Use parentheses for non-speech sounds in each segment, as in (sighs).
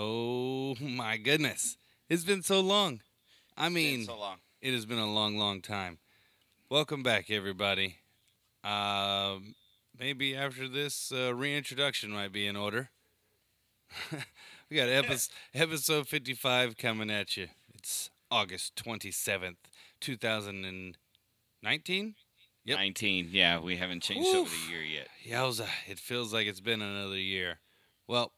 Oh my goodness. It's been so long. I mean, so long. it has been a long, long time. Welcome back, everybody. Um, maybe after this, uh, reintroduction might be in order. (laughs) we got episode, episode 55 coming at you. It's August 27th, 2019. Yep. 19. Yeah, we haven't changed over the year yet. Yowza, it feels like it's been another year. Well,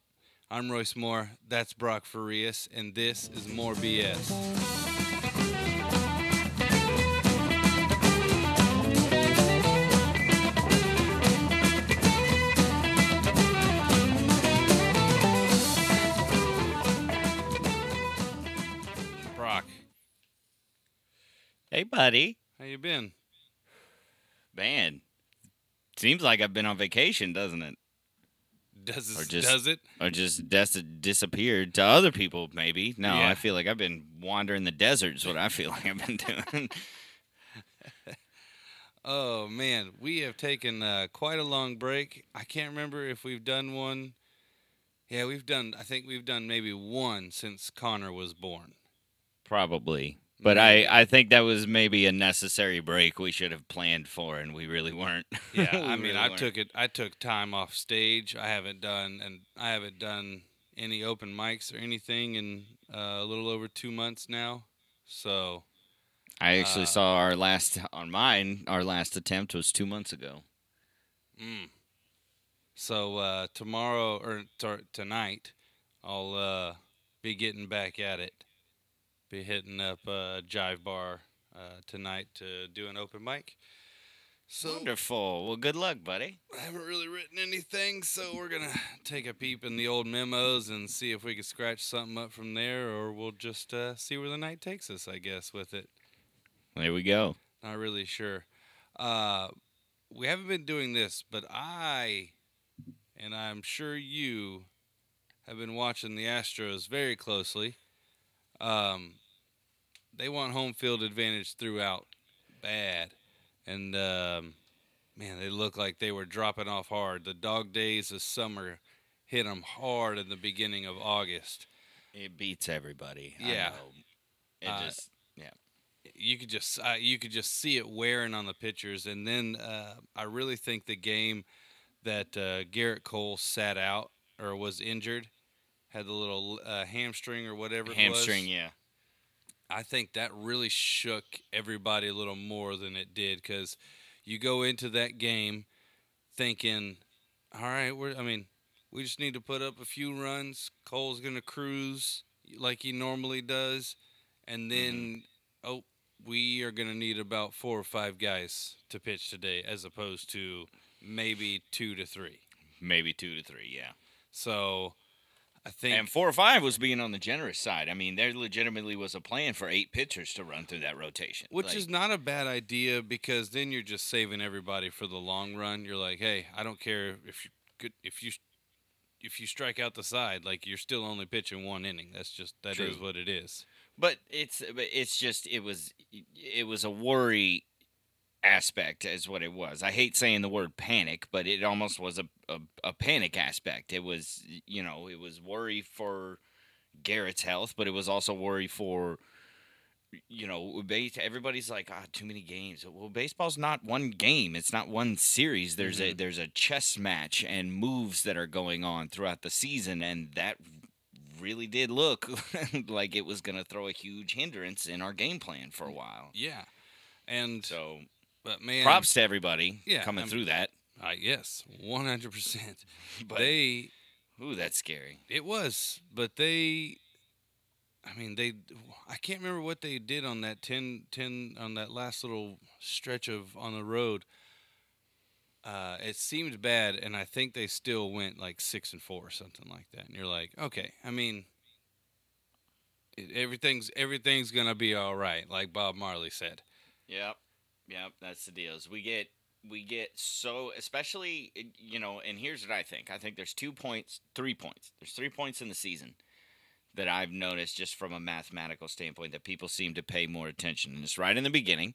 I'm Royce Moore, that's Brock Farias, and this is More BS. Brock, Hey, buddy. how you been? Man, seems like I've been on vacation, doesn't it? Does Or just- does it? Or just des- disappeared to other people, maybe. No, Yeah. I feel like I've been wandering the desert, is what I feel (laughs) like I've been doing. (laughs) Oh man, we have taken uh, quite a long break. I can't remember if we've done one. Yeah, we've done. I think we've done maybe one since Connor was born. Probably. But I, I think that was maybe a necessary break we should have planned for, and we really weren't. (laughs) Yeah, We I mean, really I weren't. took it. I took time off stage. I haven't done, and I haven't done any open mics or anything in uh, a little over two months now. So I actually Uh, saw our last on mine. Our last attempt was two months ago. Mm. So uh, tomorrow or t- tonight, I'll uh, be getting back at it. Be hitting up uh, Jive Bar uh, tonight to do an open mic. So Wonderful. Well, good luck, buddy. I haven't really written anything, so we're gonna take a peep in the old memos and see if we can scratch something up from there, or we'll just uh, see where the night takes us. I guess with it. There we go. Not really sure. Uh, we haven't been doing this, but I, and I'm sure you, have been watching the Astros very closely. Um, they want home field advantage throughout, bad, and um, man, they look like they were dropping off hard. The dog days of summer hit them hard in the beginning of August. It beats everybody. I Yeah. know. It Uh, just you could just uh, you could just see it wearing on the pitchers, and then uh, I really think the game that uh, Gerrit Cole sat out or was injured had the little uh, hamstring or whatever it hamstring. Yeah. I think that really shook everybody a little more than it did because you go into that game thinking, all right, we're I mean, we just need to put up a few runs. Cole's gonna cruise like he normally does, and mm-hmm. then oh, we are gonna need about four or five guys to pitch today, as opposed to maybe two to three. Maybe two to three. Yeah. So I think And four or five was being on the generous side. I mean, there legitimately was a plan for eight pitchers to run through that rotation. Which Like, is not a bad idea because then you're just saving everybody for the long run. You're like, hey, I don't care if you could if you if you strike out the side, like you're still only pitching one inning. That's just that is True. what it is. But it's but it's just it was it was a worry aspect is what it was. I hate saying the word panic, but it almost was a, a, a panic aspect. It was you know, it was worry for Gerrit's health, but it was also worry for you know, base everybody's like, ah, too many games. Well, baseball's not one game. It's not one series. There's a there's a chess match and moves that are going on throughout the season, and that really did look (laughs) like it was going to throw a huge hindrance in our game plan for a while. Yeah, and So but man, props to everybody Yeah, coming I'm- through that. Uh, yes, one hundred percent. (laughs) But They ooh, that's scary. it was, but they. I mean, they. I can't remember what they did on that 10, 10 on that last little stretch of on the road. Uh, it seemed bad, and I think they still went like six and four or something like that. And you're like, okay, I mean, it, everything's everything's gonna be all right, like Bob Marley said. Yep, yep, that's the deal. Is we get we get so especially you know, and here's what I think. I think there's two points, three points. There's three points in the season that I've noticed just from a mathematical standpoint that people seem to pay more attention. And it's right in the beginning.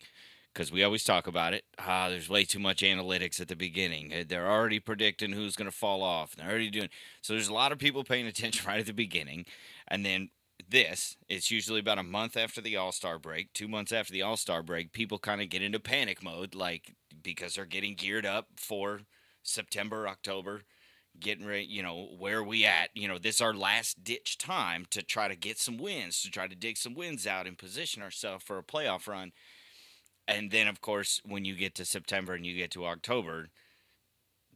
because we always talk about it. Ah, there's way too much analytics at the beginning. They're already predicting who's going to fall off. They're already doing so. There's a lot of people paying attention (laughs) right at the beginning, and then this it's usually about a month after the All Star break, two months after the All Star break. People kind of get into panic mode, like because they're getting geared up for September, October. Getting ready, you know, where are we at? You know, this is our last ditch time to try to get some wins, to try to dig some wins out and position ourselves for a playoff run and then of course when you get to september and you get to october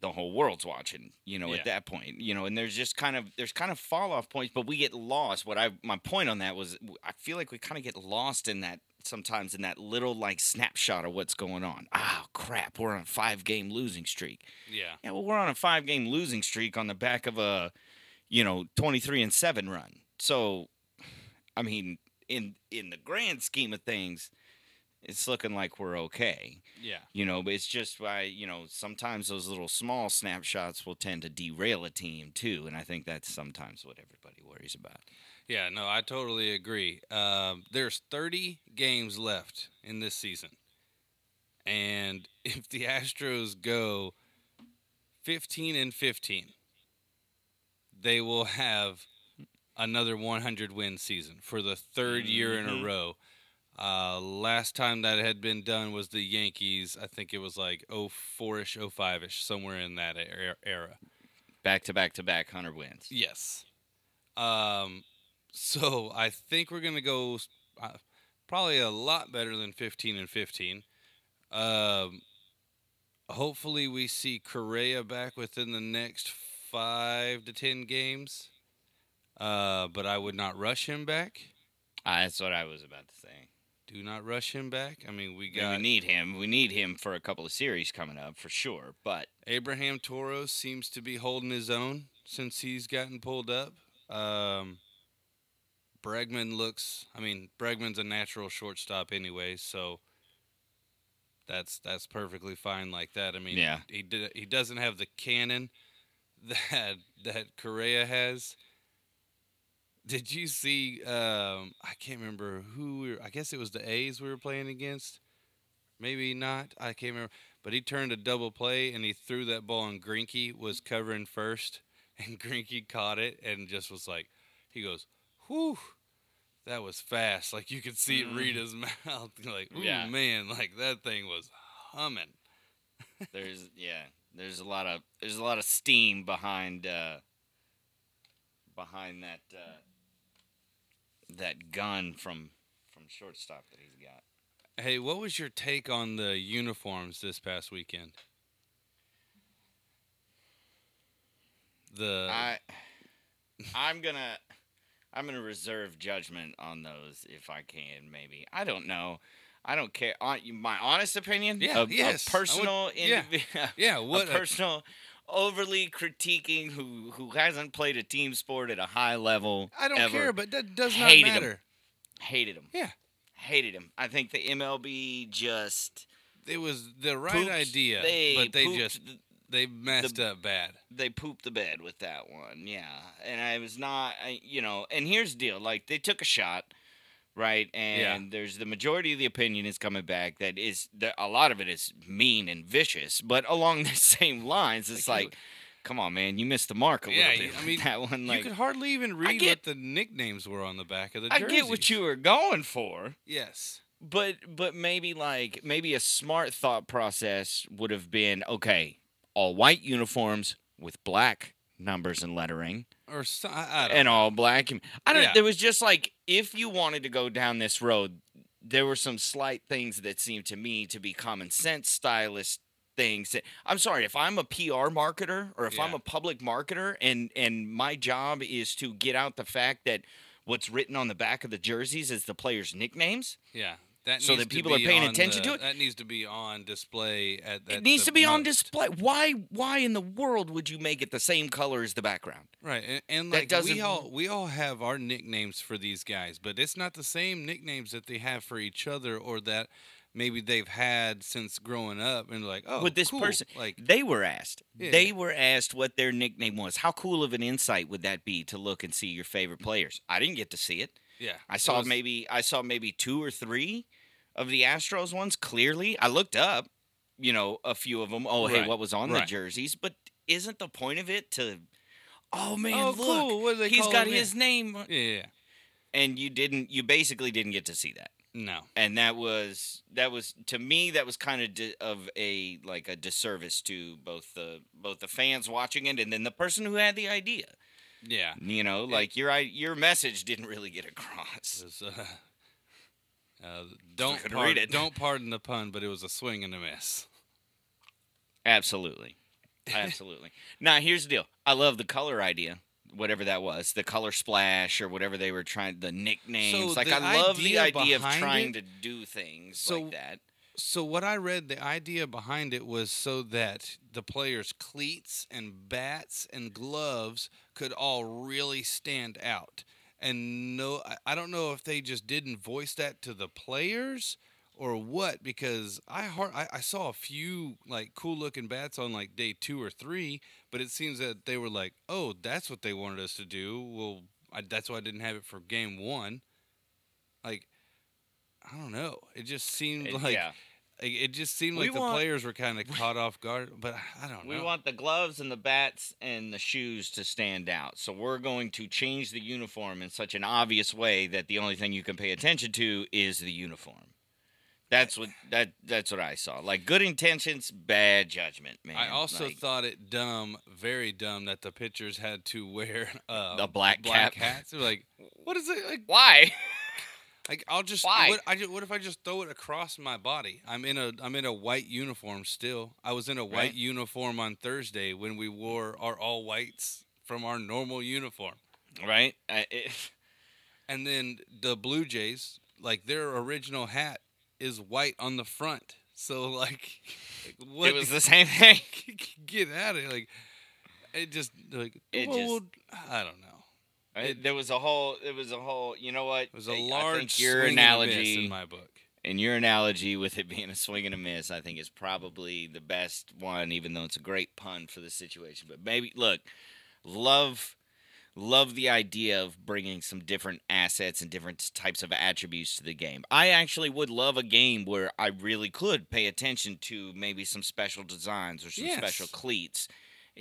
the whole world's watching you know Yeah. at that point you know and there's just kind of there's kind of fall off points but we get lost what i my point on that was i feel like we kind of get lost in that sometimes in that little like snapshot of what's going on oh crap we're on a five game losing streak Yeah. yeah well we're on a five game losing streak on the back of a you know 23 and 7 run so i mean in in the grand scheme of things it's looking like we're okay Yeah. you know but it's just why you know sometimes those little small snapshots will tend to derail a team too and i think that's sometimes what everybody worries about Yeah, no, I totally agree. Um, there's 30 games left in this season. And (laughs) if the Astros go 15 and 15, they will have another 100 win season for the 3rd year in a Mhm. row. Uh, last time that had been done was the Yankees. I think it was like 04ish, 05ish, somewhere in that era. back to back to back 100 wins Yes. Um, (laughs) so I think we're gonna go uh, probably a lot better than fifteen and fifteen. Um, hopefully we see Correa back within the next five to ten games. Uh, but I would not rush him back. Ah, that's what i was about to say Do not rush him back. I mean, we I mean, got we need him we need him for a couple of series coming up for sure but Abraham Toros seems to be holding his own since he's gotten pulled up. Um, Bregman looks. I mean, Bregman's a natural shortstop anyway, so that's that's perfectly fine like that. I mean, Yeah. he did, he doesn't have the cannon (laughs) that that Correa has. Did you see? Um, I can't remember who. We were, I guess it was the A's we were playing against. Maybe not. I can't remember. But he turned a double play and he threw that ball, and Greinke was covering first, (laughs) and Greinke caught it and just was like, he goes, "Whew, that was fast." Like you could see it read his mouth. like, ooh, Yeah. man, like that thing was humming. there's yeah there's a lot of there's a lot of steam behind uh behind that uh that gun from from shortstop that he's got Hey, what was your take on the uniforms this past weekend? The i i'm gonna i'm gonna reserve judgment on those if i can maybe i don't know i don't care my honest opinion Yeah, a, a yes, would- personal yeah. indivi- (laughs) yeah, what a- personal overly critiquing who who hasn't played a team sport at a high level I don't ever. care, but that does not Hated matter. hated him Yeah. hated him i think the mlb just It was the right pooped- idea, they but they just th- they messed up bad. they pooped the bed with that one yeah and i was not I, you know and here's the deal like they took a shot right and there's the majority of the opinion is coming back that is that a lot of it is mean and vicious but along (laughs) the same lines it's Like, like come on man you missed the mark a Yeah, little bit I mean, that one like you could hardly even read get- what the nicknames were on the back of the Jerseys. i get what you were going for Yes. but but maybe like maybe a smart thought process would have been okay all white uniforms with black numbers and lettering Or so, I, I don't and know. all black i don't Yeah. there was just like if you wanted to go down this road there were some slight things that seemed to me to be common sense stylist things that, i'm sorry if i'm a pr marketer or if i'm a public marketer and and my job is to get out the fact that what's written on the back of the jerseys is the players nicknames Yeah. That So that people are paying on attention the- to it? That needs to be on display at that. it needs to be on display. Why? Why in the world would you make it the same color as the background? Right, and, and That like doesn't- we all we all have our nicknames for these guys, but it's not the same nicknames that they have for each other or that maybe they've had since growing up. And like, oh, With this cool. person- like They were asked. Yeah. They were asked what their nickname was. How cool of an insight would that be to look and see your favorite players? I didn't get to see it. Yeah, I saw was- maybe I saw maybe two or three of the Astros ones. Clearly, I looked up, you know, a few of them. Oh, hey, what was on the jerseys? But isn't the point of it to? Oh man, oh, look, cool. What do they he's got his name, yeah. and you didn't. You basically didn't get to see that. No. and that was that was to me that was kind of di- of a like a disservice to both the both the fans watching it and then the person who had the idea Yeah. you know like your i- your message didn't really get across was, uh, (laughs) uh, don't pardon, read it. don't pardon the pun, but it was a swing and a miss. absolutely absolutely (laughs) now here's the deal i love the color idea whatever that was the color splash or whatever they were trying the nicknames like the i love the idea idea of trying it- to do things So like that So what I read, the idea behind it was so that the players' cleats and bats and gloves could all really stand out. And no, I- don't know if they just didn't voice that to the players or what, because I I, I saw a few like cool looking bats on like day two or three, but it seems that they were like, oh, that's what they wanted us to do. Well, I, that's why I didn't have it for game one. Like, I don't know. It just seemed It- like yeah like, It just seemed We like the players were kind of (laughs) caught off guard, but I don't know. We want the gloves and the bats and the shoes to stand out. So we're going to change the uniform in such an obvious way that the only thing you can pay attention to is the uniform. That's what that that's what I saw. Like good intentions, bad judgment, man. I also Like, thought it dumb, very dumb, that the pitchers had to wear (laughs) uh, A black black cap. hats. Like, what is it? Like, why? (laughs) like I'll just Why? What, I what if I just throw it across my body? I'm in a I'm in a white uniform still. I was in a white Right. uniform on Thursday when we wore our all whites from our normal uniform. right? I, it, (laughs) And then the Blue Jays, like their original hat is white on the front. So like, (laughs) what? it was (laughs) the same thing. get out of here! Like, it just like It well, just- well, I don't know. There was a whole. It was a whole. You know what? It was a I- I large think your swing and a miss analogy in my book. And your analogy with it (laughs) being a swing and a miss, I think, is probably the best one, even though it's a great pun for the situation. But maybe, look, love, love the idea of bringing some different assets and different types of attributes to the game. I actually would love a game where I really could pay attention to maybe some special designs or some special cleats.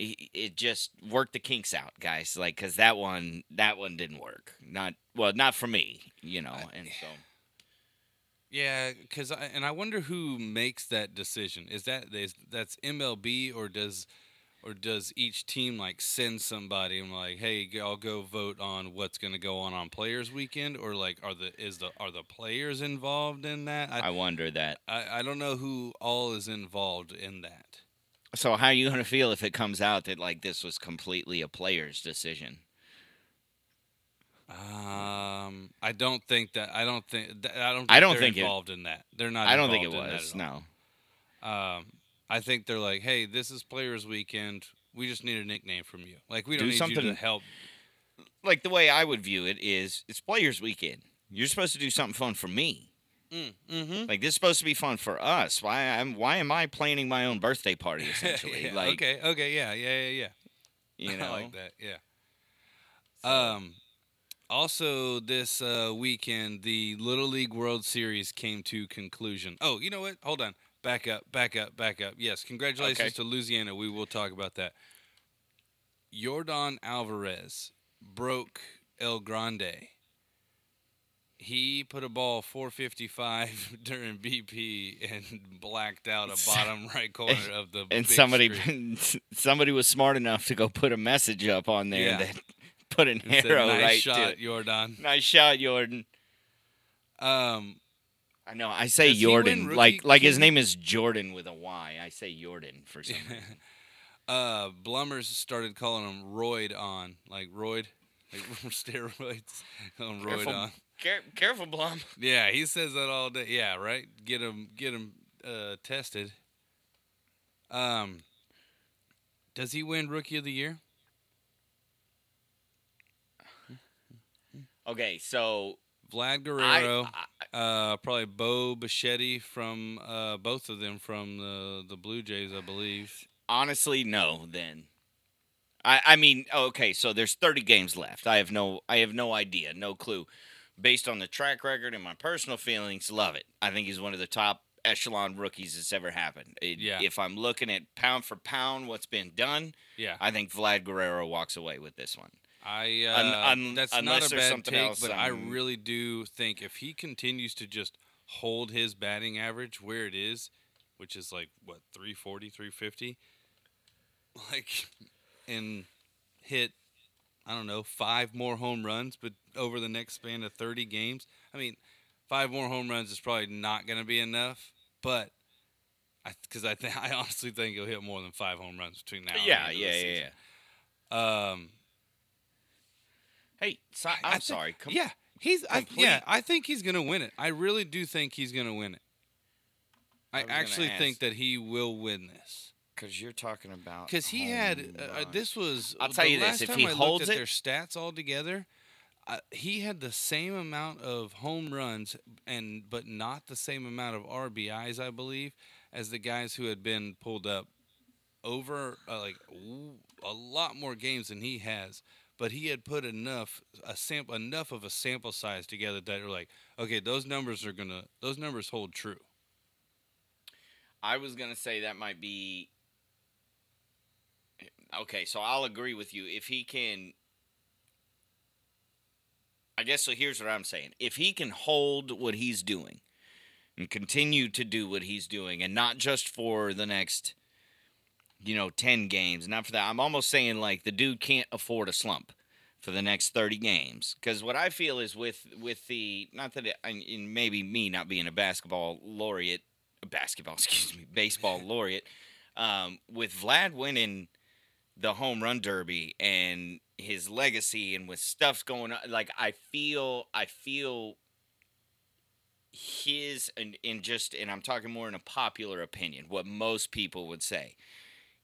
It, just worked the kinks out, guys. Like, cause that one, that one didn't work. Not well, not for me, you know. I- And so. Yeah, because I, and I wonder who makes that decision. Is that is that's MLB or does or does each team like send somebody and like, hey, I'll go vote on what's going to go on on Players Weekend, or like are the is the are the players involved in that? I I wonder that. I, I don't know who all is involved in that. So how are you gonna feel if it comes out that like this was completely a player's decision? Um, I don't think that. I don't think. That, I don't. Think I don't think it- involved in that. They're not. I don't think it involved in that was. No. Um, I think they're like, hey, this is Players Weekend. We just need a nickname from you. Like we don't Do need you to help. Like the way I would view it is, it's Players Weekend. You're supposed to do something fun for me. Mm, mm-hmm. Like this is supposed to be fun for us. Why am Why am I planning my own birthday party (laughs) essentially? yeah, like okay, okay, yeah, yeah, yeah, yeah. you know. (laughs) I like that. Yeah. So- Um. Also, this uh, weekend, the Little League World Series came to conclusion. Oh, you know what? Hold on. Back up. Back up. Back up. Yes, congratulations Okay. to Louisiana. We will talk about that. Jordan Alvarez broke El Grande. He put a ball 455 (laughs) during BP and blacked out a bottom right (laughs) corner of the and somebody (laughs) somebody was smart enough to go put a message up on there Yeah. that put an It said, arrow nice right shot, to it. Jordan. Nice shot, Jordan. Um, I know. I say Does he win Jordan. Like like his name is Jordan with a Y. I say Jordan for some reason. uh, Blummers started calling him Royd on, like Royd, like steroids. on Royd on. Care- careful, Blum. (laughs) Yeah, he says that all day. Yeah, right. Get him, get him uh, tested. Um, does he win Rookie of the Year? Okay, so Vlad I, Guerrero, I- uh, probably Bo Bichette from uh, both of them from the the Blue Jays, I believe. honestly no. Then, I I mean, okay, so there's 30 games left. I have no I have no idea, no clue. Based on the track record and my personal feelings, love it. I think he's one of the top echelon rookies that's ever happened. It- Yeah. If I'm looking at pound for pound what's been done, Yeah, I think Vlad Guerrero walks away with this one. I uh, un- that's not a bad take, else, but I um, really do think if he continues to just hold his batting average where it is, which is like what 340, 350, like (laughs) and hit I don't know, five more home runs but over the next span of 30 games. I mean, five more home runs is probably not going to be enough, but I cuz I think (laughs) I honestly think he'll hit more than 5 home runs between now and yeah, yeah, yeah, yeah. Um Hey, so, I'm think- sorry. Com- yeah, he's. I, yeah, I think he's gonna win it. I really do think he's gonna win it. I, I actually think that he will win this Because you're talking about because he had. Uh, uh, this was. I'll tell you this, if he I holds at it- their stats all together, uh, he had the same amount of home runs and but not the same amount of RBIs, I believe, as the guys who had been pulled up over uh, like a lot more games than he has. But he had put enough a sample enough of a sample size together that you're like, okay, those numbers are gonna those numbers hold true. I was gonna say that might be okay. So I'll agree with you if he can. I guess so. Here's what I'm saying: if he can hold what he's doing and continue to do what he's doing, and not just for the next, you know, ten games, not for that. I'm almost saying like the dude can't afford a slump for the next 30 games because what i feel is with with the not that it, maybe me not being a basketball laureate basketball, (laughs) excuse me, baseball laureate, um, with Vlad winning the home run derby and his legacy and with stuff going on, like I feel, I feel his and in just, and I'm talking more in a popular opinion, what most people would say,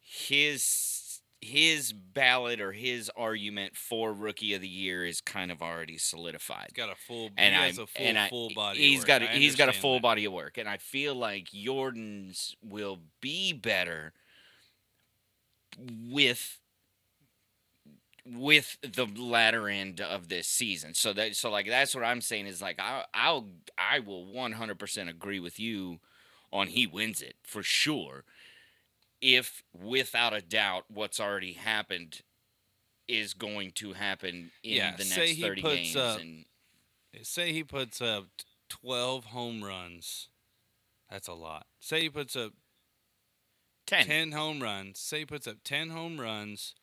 his his ballot or his argument for rookie of the year is kind of already solidified He's got a full. and he I full and I, full body. He's got a, he's got a full that. body of work, and I feel like Jordan's will be better with with the latter end of this season. So that so like that's what I'm saying is like I I'll I will 100% agree with you on he wins it for sure. If without a doubt what's already happened is going to happen in Yeah, the say next he 30 puts games up- and Say he puts up twelve home runs. That's a lot. Say he puts up 10. 10 home runs. Say he puts up 10 home runs.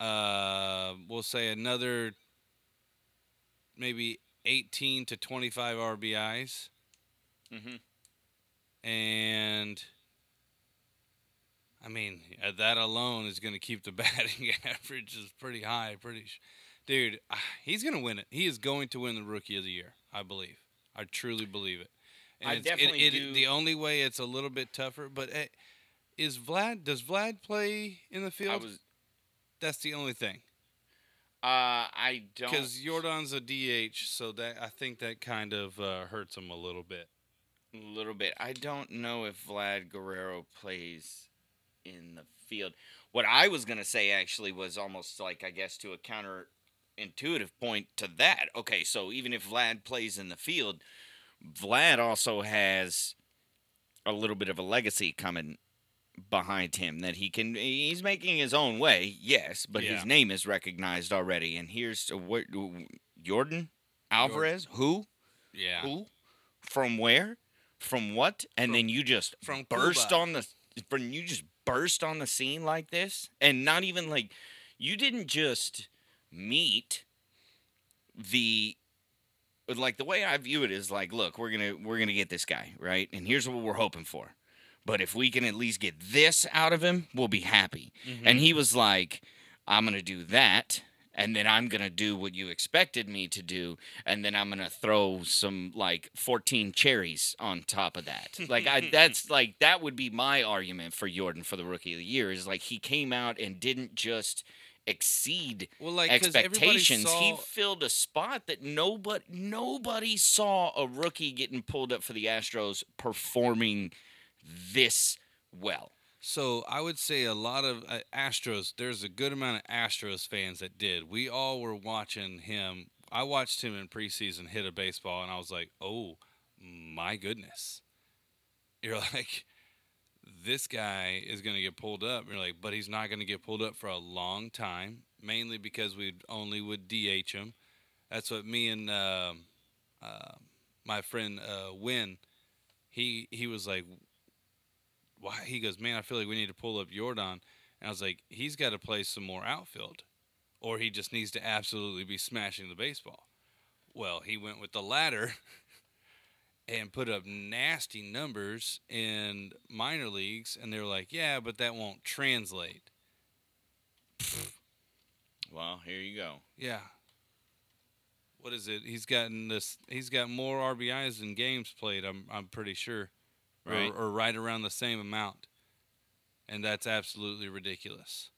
Uh, we'll say another maybe 18 to 25 RBIs. Mm-hmm. And I mean, uh, that alone is going to keep the (laughs) batting average is pretty high. Pretty, sh- dude, ah, he's going to win it. He is going to win the Rookie of the Year. I believe. I truly believe it. I it's- it- definitely it- do- The only way it's a little bit tougher, but eh, is Vlad? Does Vlad play in the field? was That's the only thing. uh I don't Because Jordan's a DH, so that I think that kind of uh, hurts him a little bit. a little bit. I don't know if Vlad Guerrero plays in the field. What I was gonna say actually was almost like I guess to a counterintuitive point to that. Okay, so even if Vlad plays in the field, Vlad also has a little bit of a legacy coming behind him that he can he's making his own way yes but Yeah. his name is recognized already and here's uh, what jordan alvarez who Yeah. who? From where? From what? And From- then you just from burst Cuba. on the from you just burst on the scene like this and not even like you didn't just meet the like the way I view it is like look, we're to we're to get this guy, right? And here's what we're hoping for. But if we can at least get this out of him, we'll be happy. Mhm. And he was like, I'm to do that. And then I'm to do what you expected me to do. And then I'm to throw some like 14 cherries on top of that. (laughs) Like, I, that's like, that would be my argument for Jordan for the rookie of the year is like he came out and didn't just exceed well, like expectations. He filled a spot that nobody nobody saw a rookie getting pulled up for the Astros performing this well. So I would say a lot of uh, Astros. There's a good amount of Astros fans that did. We all were watching him. I watched him in preseason hit a baseball, and I was like, "Oh my goodness!" You're (laughs) like, this guy is going to get pulled up. You're like, but he's not going to get pulled up for a long time, mainly because we only would DH him. That's what me and uh, uh, my friend uh, Win, he he was like, why? He goes, man, I feel like we need to pull up Jordan. And I was like, he's got to play some more outfield, or he just needs to absolutely be smashing the baseball. Well, he went with the latter. (laughs) and put up nasty numbers in minor leagues and they're like yeah but that won't translate. (laughs) Well, here you go. yeah. What is it? He's gotten this he's got more rbis than games played i'm, I'm pretty sure. Right. or, or right around the same amount. And that's absolutely ridiculous.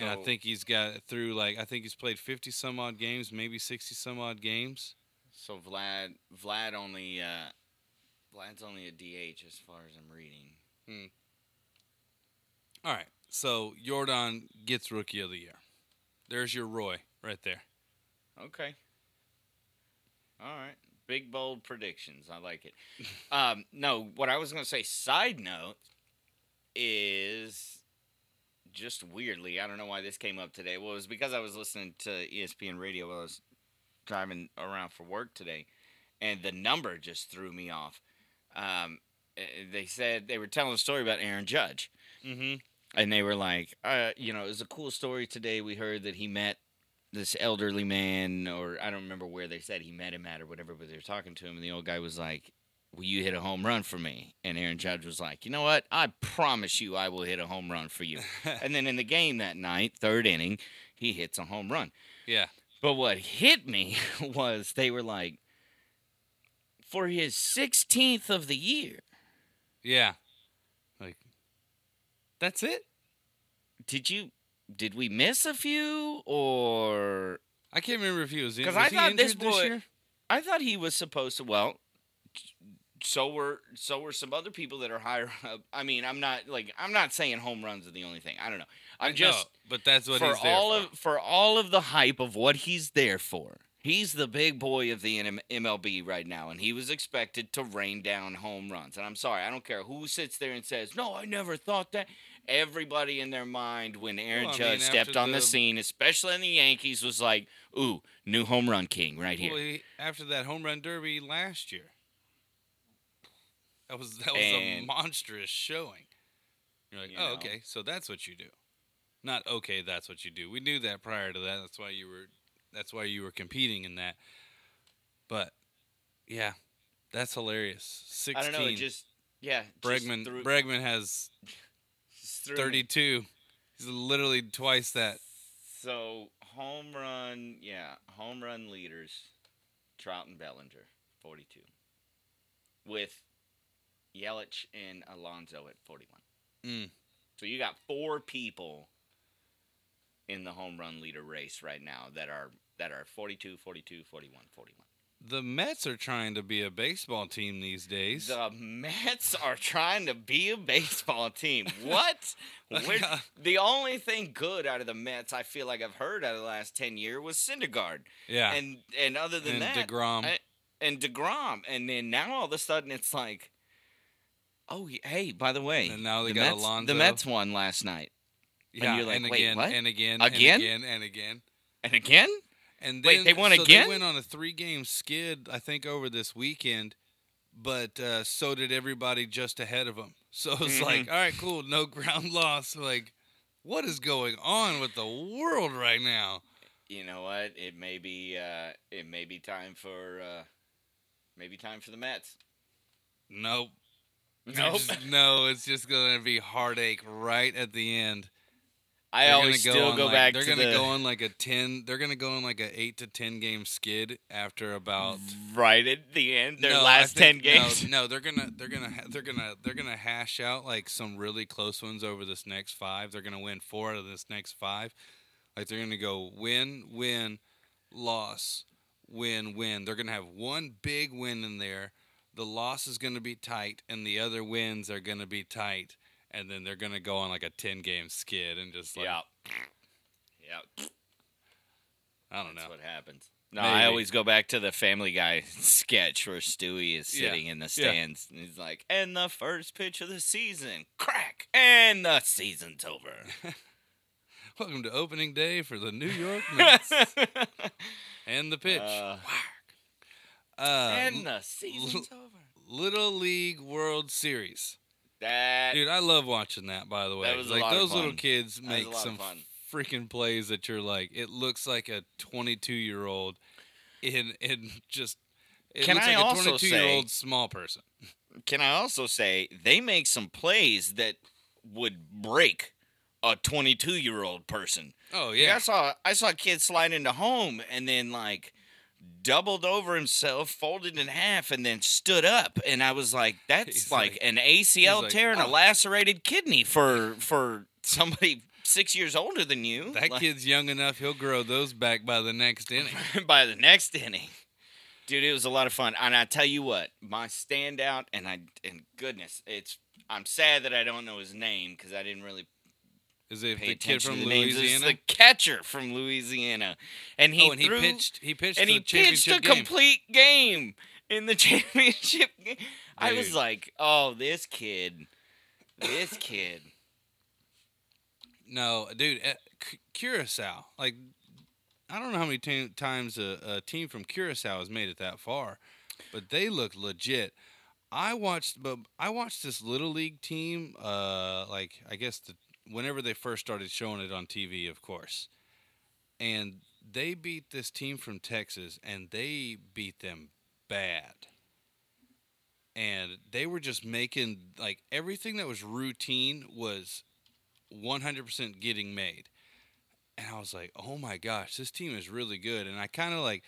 And i think he's got through like i think he's played 50 some odd games maybe 60 some odd games So Vlad, Vlad only, uh, Vlad's only a DH as far as I'm reading. all right so jordan gets rookie of the year there's your roy right there Okay. All right. Big bold predictions. I like it. (laughs) um, no, what I was going to say. Side note is just weirdly. I don't know why this came up today. Well, it was because I was listening to ESPN radio while I was driving around for work today, and the number just threw me off. Um, eh, they said they were telling a story about Aaron Judge mm-hmm and they were like, uh, you know, it was a cool story today. We heard that he met this elderly man, or I don't remember where they said he met him at or whatever, but they were talking to him, and the old guy was like, Will you hit a home run for me? And Aaron Judge was like, You know what? I promise you I will hit a home run for you. (laughs) and then in the game that night, third inning, he hits a home run. yeah But what hit me (laughs) was they were like, For his 16th of the year, Yeah. Like that's it? did you. Did we miss a few or I can't remember if he was in 'Cause was I thought this this boy- year? I thought he was supposed to. Well, so were so were some other people that are higher (laughs) up. I mean, I'm not like I'm not saying home runs are the only thing. I don't know. I'm No, just but that's what for all for. of for all of the hype of what he's there for. He's the big boy of the MLB right now, and he was expected to rain down home runs. And I'm sorry, I don't care who sits there and says, "No, I never thought that." Everybody in their mind when Aaron Well, I Judge mean, stepped on the the- scene, especially in the Yankees, was like, "Ooh, new home run king right here." Well, he, after that home run derby last year. That was that was a monstrous showing. You're like, You oh, know. okay, so that's what you do. Not okay, that's what you do. We knew that prior to that. That's why you were that's why you were competing in that. But yeah, that's hilarious. Sixteen. I don't know. Just yeah. just Bregman threw- Bregman has just me. 32. He's literally twice that. So home run, yeah, home run leaders, Trout and Bellinger, forty-two, with Yelich and Alonso at forty-one. Mm. So you got four people in the home run leader race right now that are that are 42, 42, 41, 41. The Mets are trying to be a baseball team these days. The Mets are trying to be a baseball team. What? (laughs) The only thing good out of the Mets I feel like I've heard out of the last ten years was Syndergaard, yeah. and and other than and that, DeGrom. I- and Degrom, and then now all of a sudden it's like, oh hey, by the way, And now they the got Mets, Alonso. The Mets won last night, yeah, you're like, and "Wait, again, what? and again, Again? and again, and again. and again, And Wait, then, they won so again? They went on a three-game skid, I think, over this weekend. But uh, so did everybody just ahead of them. (laughs) So it's Mhm. like, all right, cool, no (laughs) ground loss. Like, what is going on with the world right now? you know what? It may be uh, it may be time for uh, maybe time for the Mets. Nope. Nope. No, it's just gonna be heartache right at the end. I They're always gonna still go like- back They're to gonna the go on like a ten. They're gonna go on like a eight to ten game skid after about right at the end, their No, last ten games. No, no, they're gonna they're gonna they're gonna they're gonna hash out like some really close ones over this next five. They're gonna win four out of this next five. Like they're gonna go win, win, loss, win, win. They're gonna have one big win in there. The loss is gonna be tight, and the other wins are gonna be tight. and then they're gonna go on like a ten game skid and just like yeah. Yeah. I don't know. That's know. what happens. No, I always go back to the Family Guy (laughs) sketch where Stewie is Yeah. sitting in the Yeah. stands and he's like, "And the first pitch of the season, crack, and the season's over." (laughs) Welcome to opening day for the New York (laughs) Mets and the pitch. Uh, Uh, and the season's over. Little League World Series. That Dude, I love watching that. By the way, That was a like those little kids make a lot of some fun. freaking plays that you're like, it looks like a 22 year old in in just. It Can looks I like also a 22 year old small person. Can I also say they make some plays that would break a 22 year old person? Oh Like, yeah, I saw I saw a kid slide into home and then like doubled over himself, folded in half, and then stood up. And I was like, that's like, like- an ACL like, tear and a "Oh." lacerated kidney for for somebody six years older than you. that Like, kid's young enough; he'll grow those back by the next inning. (laughs) by the next inning. Dude, it was a lot of fun. And I tell you what, my standout and I and goodness, it's I'm sad that I don't know his name because I didn't really Is it pay the kid from the names. It's Louisiana? the catcher from Louisiana, and he oh, and he threw, pitched. He pitched and he pitched a game. complete game in the (laughs) championship game. I was like, oh, this kid, this kid. No, dude, uh, Curacao. Like, I don't know how many t- times a, a team from Curacao has made it that far, but they look legit. I watched, but I watched this little league team. Uh, like I guess the whenever they first started showing it on TV, of course, and they beat this team from Texas, and they beat them bad. And they were just making like everything that was routine was 100% getting made. And I was like, oh my gosh, this team is really good. And I kind of like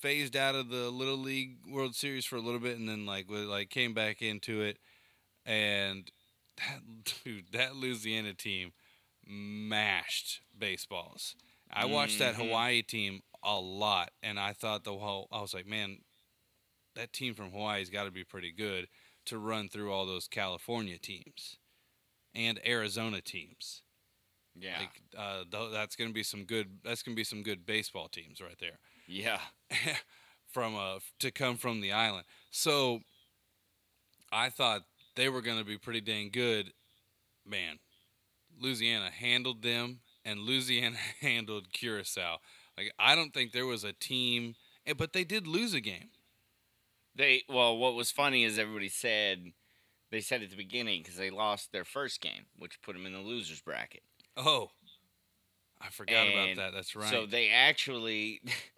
phased out of the Little League World Series for a little bit and then like like came back into it. And that, dude, that Louisiana team mashed baseballs. I watched that Mhm. Hawaii team a lot and I thought the whole, I was like, man, that team from Hawaii's got to be pretty good to run through all those California teams and Arizona teams. Yeah, Like uh, th- that's gonna be some good. That's gonna be some good baseball teams right there. yeah. (laughs) from uh to come from the island. So I thought they were gonna be pretty dang good. Man, Louisiana handled them, and Louisiana (laughs) handled Curacao. Like I don't think there was a team, eh, but they did lose a game. They well, what was funny is everybody said they said at the beginning because they lost their first game, which put them in the losers bracket. Oh, I forgot And about that. That's right. So they actually (laughs)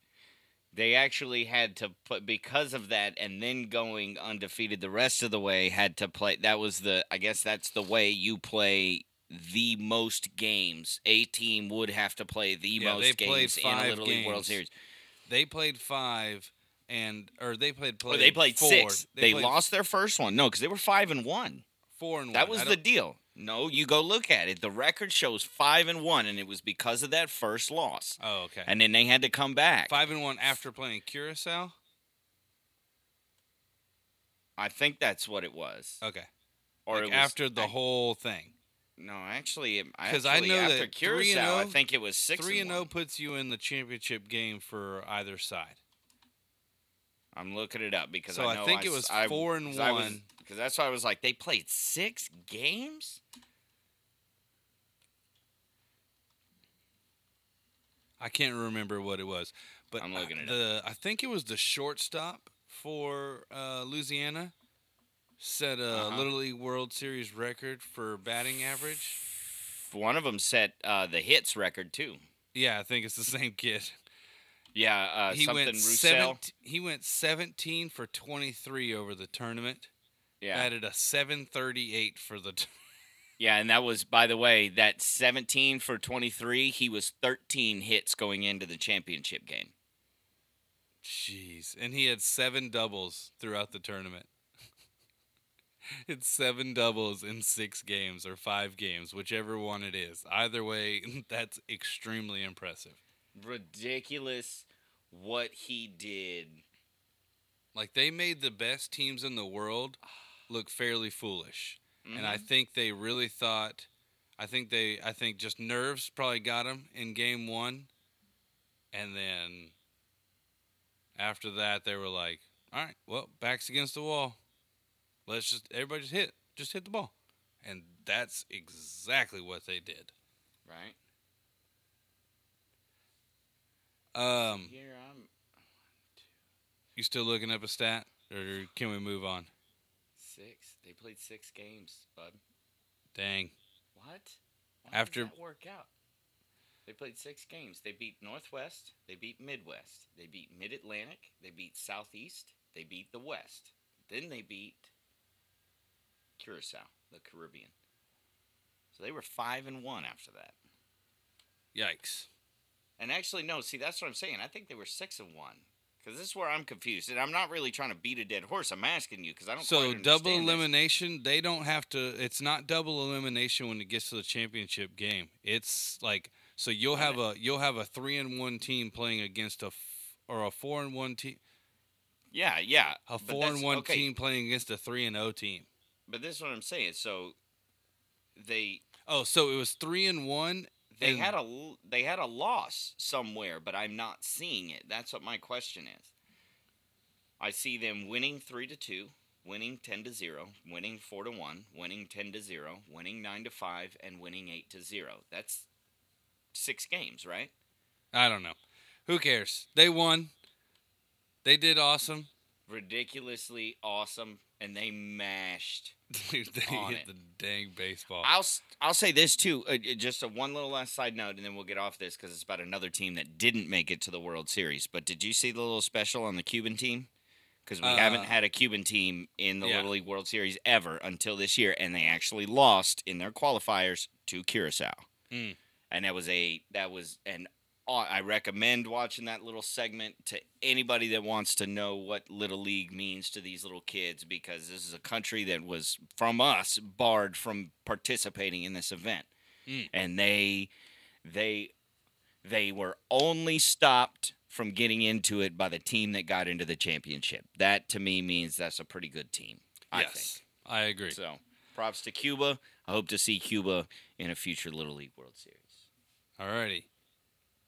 they actually had to put because of that and then going undefeated the rest of the way had to play that was the I guess that's the way you play the most games. A team would have to play the Yeah, they most played games in a Little League World. Series. they played five, and or they played. Or they played four. six. They, played lost their first one. No, because they were five and one. four and That one. That was the deal. No, you go look at it. The record shows five and one, and it was because of that first loss. Oh, okay. And then they had to come back. Five and one after playing Curacao. I think that's what it was. Okay. Or Like it was, after the I- whole thing. No, actually, 'Cause I know after that Curacao, I oh- think it was six Three and zero one. puts you in the championship game for either side. I'm looking it up because So I I think it was I- four and I one. Because that's why I was like, they played six games. I can't remember what it was, but I'm looking it up. I think it was the shortstop for uh, Louisiana set a Uh-huh. Little League World Series record for batting average. One of them set uh, the hits record too. Yeah, I think it's the same kid. Yeah, uh, he something went Roussel. he went 17 for 23 over the tournament. Yeah, Batted a 738 for the t- (laughs) yeah, and that was by the way that 17 for 23. He was 13 hits going into the championship game. Jeez. And he had seven doubles throughout the tournament. (laughs) it's seven doubles in six games or five games, whichever one it is. Either way, (laughs) that's extremely impressive. Ridiculous what he did. Like they made the best teams in the world look fairly foolish. and I Mhm. think they really thought. I think they. I think just nerves probably got them in game one, and then after that they were like, "All right, well, backs against the wall. Let's just everybody just hit, just hit the ball," and that's exactly what they did. right. Um, Here I'm you still looking up a stat, or can we move on? six. They played six games, bud. Dang. What? Why After- does that work out? They played six games. They beat Northwest. They beat Midwest. They beat Mid Atlantic. They beat Southeast. They beat the West. Then they beat Curacao, the Caribbean. So they were five and one after that. Yikes. And actually, no. See, that's what I'm saying. I think they were six and one. Because this is where I'm confused, and I'm not really trying to beat a dead horse. I'm asking you because I don't. So double understand this. elimination, they don't have to. It's not double elimination when it gets to the championship game. It's like so you'll have a you'll have a three and one team playing against a f- or a four and one team, Yeah, yeah. a four and one okay, team playing against a three and O team. But this is what I'm saying. So they Oh, so it was three and one. They and- had a they had a loss somewhere, but I'm not seeing it. That's what my question is. I see them winning three to two, winning ten to zero, winning four to one, winning ten to zero, winning nine to five, and winning eight to zero. That's six games, right? I don't know. Who cares? They won. They did awesome. Ridiculously awesome, and they mashed (laughs) Dude, they On hit it. the dang baseball. I'll I'll say this too. Uh, uh, just a one little last side note, and then we'll get off this because it's about another team that didn't make it to the World Series. But did you see the little special on the Cuban team? Because we Uh, haven't had a Cuban team in the yeah. Little League World Series ever until this year, and they actually lost in their qualifiers to Curacao. Mm. And that was a that was an. I recommend watching that little segment to anybody that wants to know what Little League means to these little kids because this is a country that was from us barred from participating in this event. Mm. And they they they were only stopped from getting into it by the team that got into the championship. That to me means that's a pretty good team. I yes, I agree. So props to Cuba. I hope to see Cuba in a future Little League World Series. Alrighty.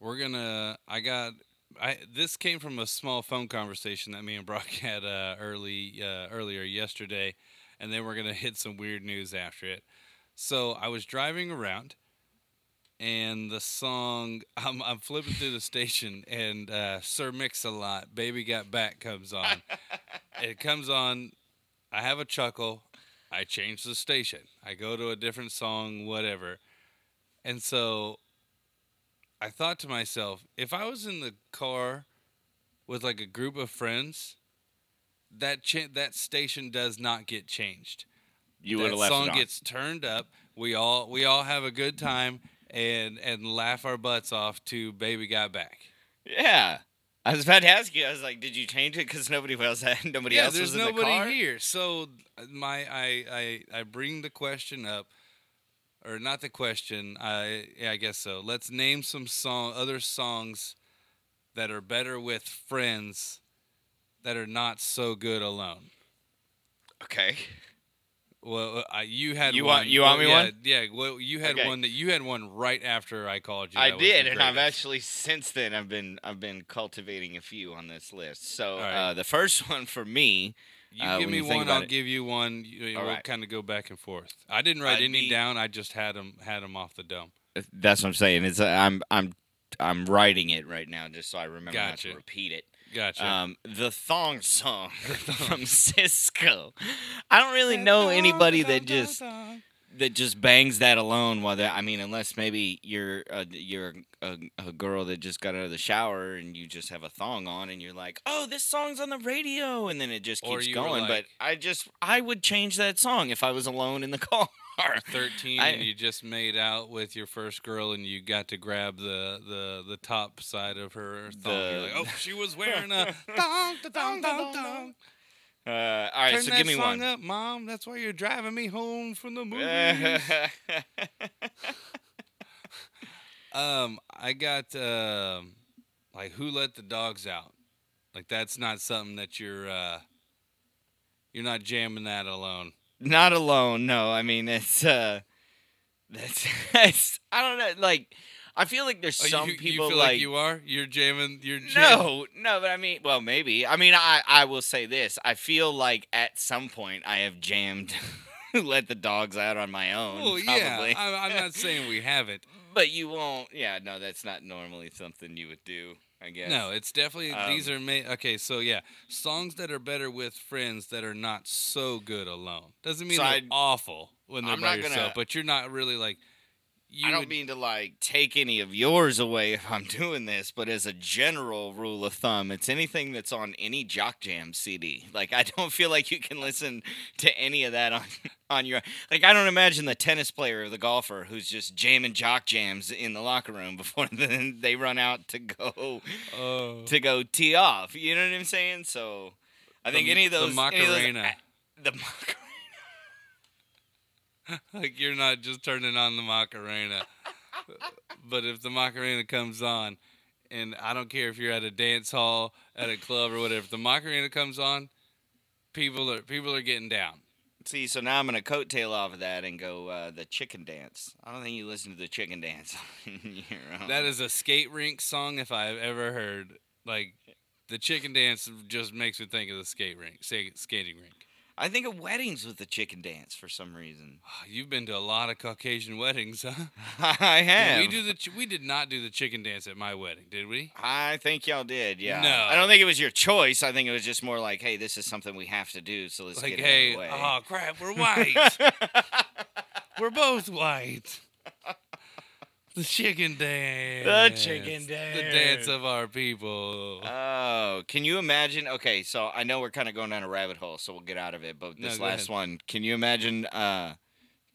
We're gonna I got I this came from a small phone conversation that me and Brock (laughs) had uh, early uh, earlier yesterday and then we're gonna hit some weird news after it. So I was driving around and the song (laughs) I'm I'm flipping through the station and uh, Sir Mix a Lot, Baby Got Back comes on. it comes on, I have a chuckle, I change the station. I go to a different song, whatever. And so I thought to myself, if I was in the car with like a group of friends, that cha- that station does not get changed. You would have left song gets turned up. We all we all have a good time and and laugh our butts off to "Baby Got Back." Yeah. I was about to ask you. I was like, "Did you change it because nobody else had nobody yeah, else there's was in the nobody car?" here. So uh, my I, I I bring the question up, or not the question. I yeah, I guess so. Let's name some song other songs that are better with friends that are not so good alone. Okay. Well, I, you had You one. want- you want me yeah, one? Yeah. Well, you had Okay. one that you had one right after I called you. I that did, and I've actually since then I've been I've been cultivating a few on this list. So right. uh, the first (laughs) one for me, You uh, give me you one, I'll it. give you one. You, All we'll right. kind of go back and forth. I didn't write Uh, any the- down. I just had them had them off the dome. that's what I'm saying. It's uh, I'm I'm I'm writing it right now just so I remember not to repeat it. Gotcha. Um, the thong song (laughs) (laughs) from Sisqó. I don't really know anybody that just that just bangs that alone while I mean unless maybe you're a, you're a, a girl that just got out of the shower and you just have a thong on and you're like oh this song's on the radio and then it just keeps going but I just I would change that song if I was alone in the (laughs) car 13 I- and you just made out with your first girl and you got to grab the the, the top side of her thong. You're The- like, oh, she was (laughs) wearing a thong, (laughs) da, thong, thong, thong. Uh, all right Turn so give me song one up, mom. That's why you're driving me home from the (laughs) movies. (laughs) um, I got um, like who let the dogs out. Like that's not something that you're uh, you're not jamming that alone. not alone. No, I mean it's uh, that's, (laughs) that's I don't know. Like I feel like there's Oh, some you, people you feel like, like you are. You're jamming. You're jamming. no, no, but I mean, well, maybe. I mean, I I will say this. I feel like at some point I have jammed, (laughs) let the dogs out on my own. Well, probably. yeah. I'm, I'm not saying we haven't. (laughs) but you won't. Yeah, no, that's not normally something you would do. I guess. No, it's definitely these Um, are made. Okay, so yeah, songs that are better with friends that are not so good alone. Doesn't mean So they're I'd- awful when they're I'm by not yourself, gonna- but you're not really like. You I don't would- mean to like take any of yours away if I'm (laughs) doing this, but as a general rule of thumb, it's anything that's on any Jock Jam CD. Like I (laughs) don't feel like you can listen to any of that on (laughs) on your like I don't imagine the tennis player or the golfer who's just jamming Jock Jams in the locker room before then they run out to go Oh. to go tee off. You know what I'm saying? So I think The- any of those the any of those- the Macarena. (laughs) like you're not just turning on the Macarena. (laughs) but if the Macarena comes on, and I don't care if you're at a dance hall, at a club or whatever, if the Macarena comes on, people are people are getting down. See, so now I'm gonna coattail off of that and go uh, the chicken dance. I don't think you listen to the chicken dance (laughs) on your own. That is a skate rink song if I've ever heard. Like the chicken dance just makes me think of the skate rink, skating rink. I think of weddings with the chicken dance for some reason. Ah, you've been to a lot of Caucasian weddings, huh? (laughs) I Did have. we do the ch- we did not do the chicken dance at my wedding, did we? I think y'all did, yeah. No. I don't think it was your choice. I think it was just more like, hey, this is something we have to do, so let's like, get hey, it out of oh crap, we're (laughs) white. (laughs) we're both white. The chicken dance. The chicken dance. The dance of our people. Oh, can you imagine? Okay, so I know we're kind of going down a rabbit hole, so we'll get out of it. But this go last ahead. one, can you imagine? Uh,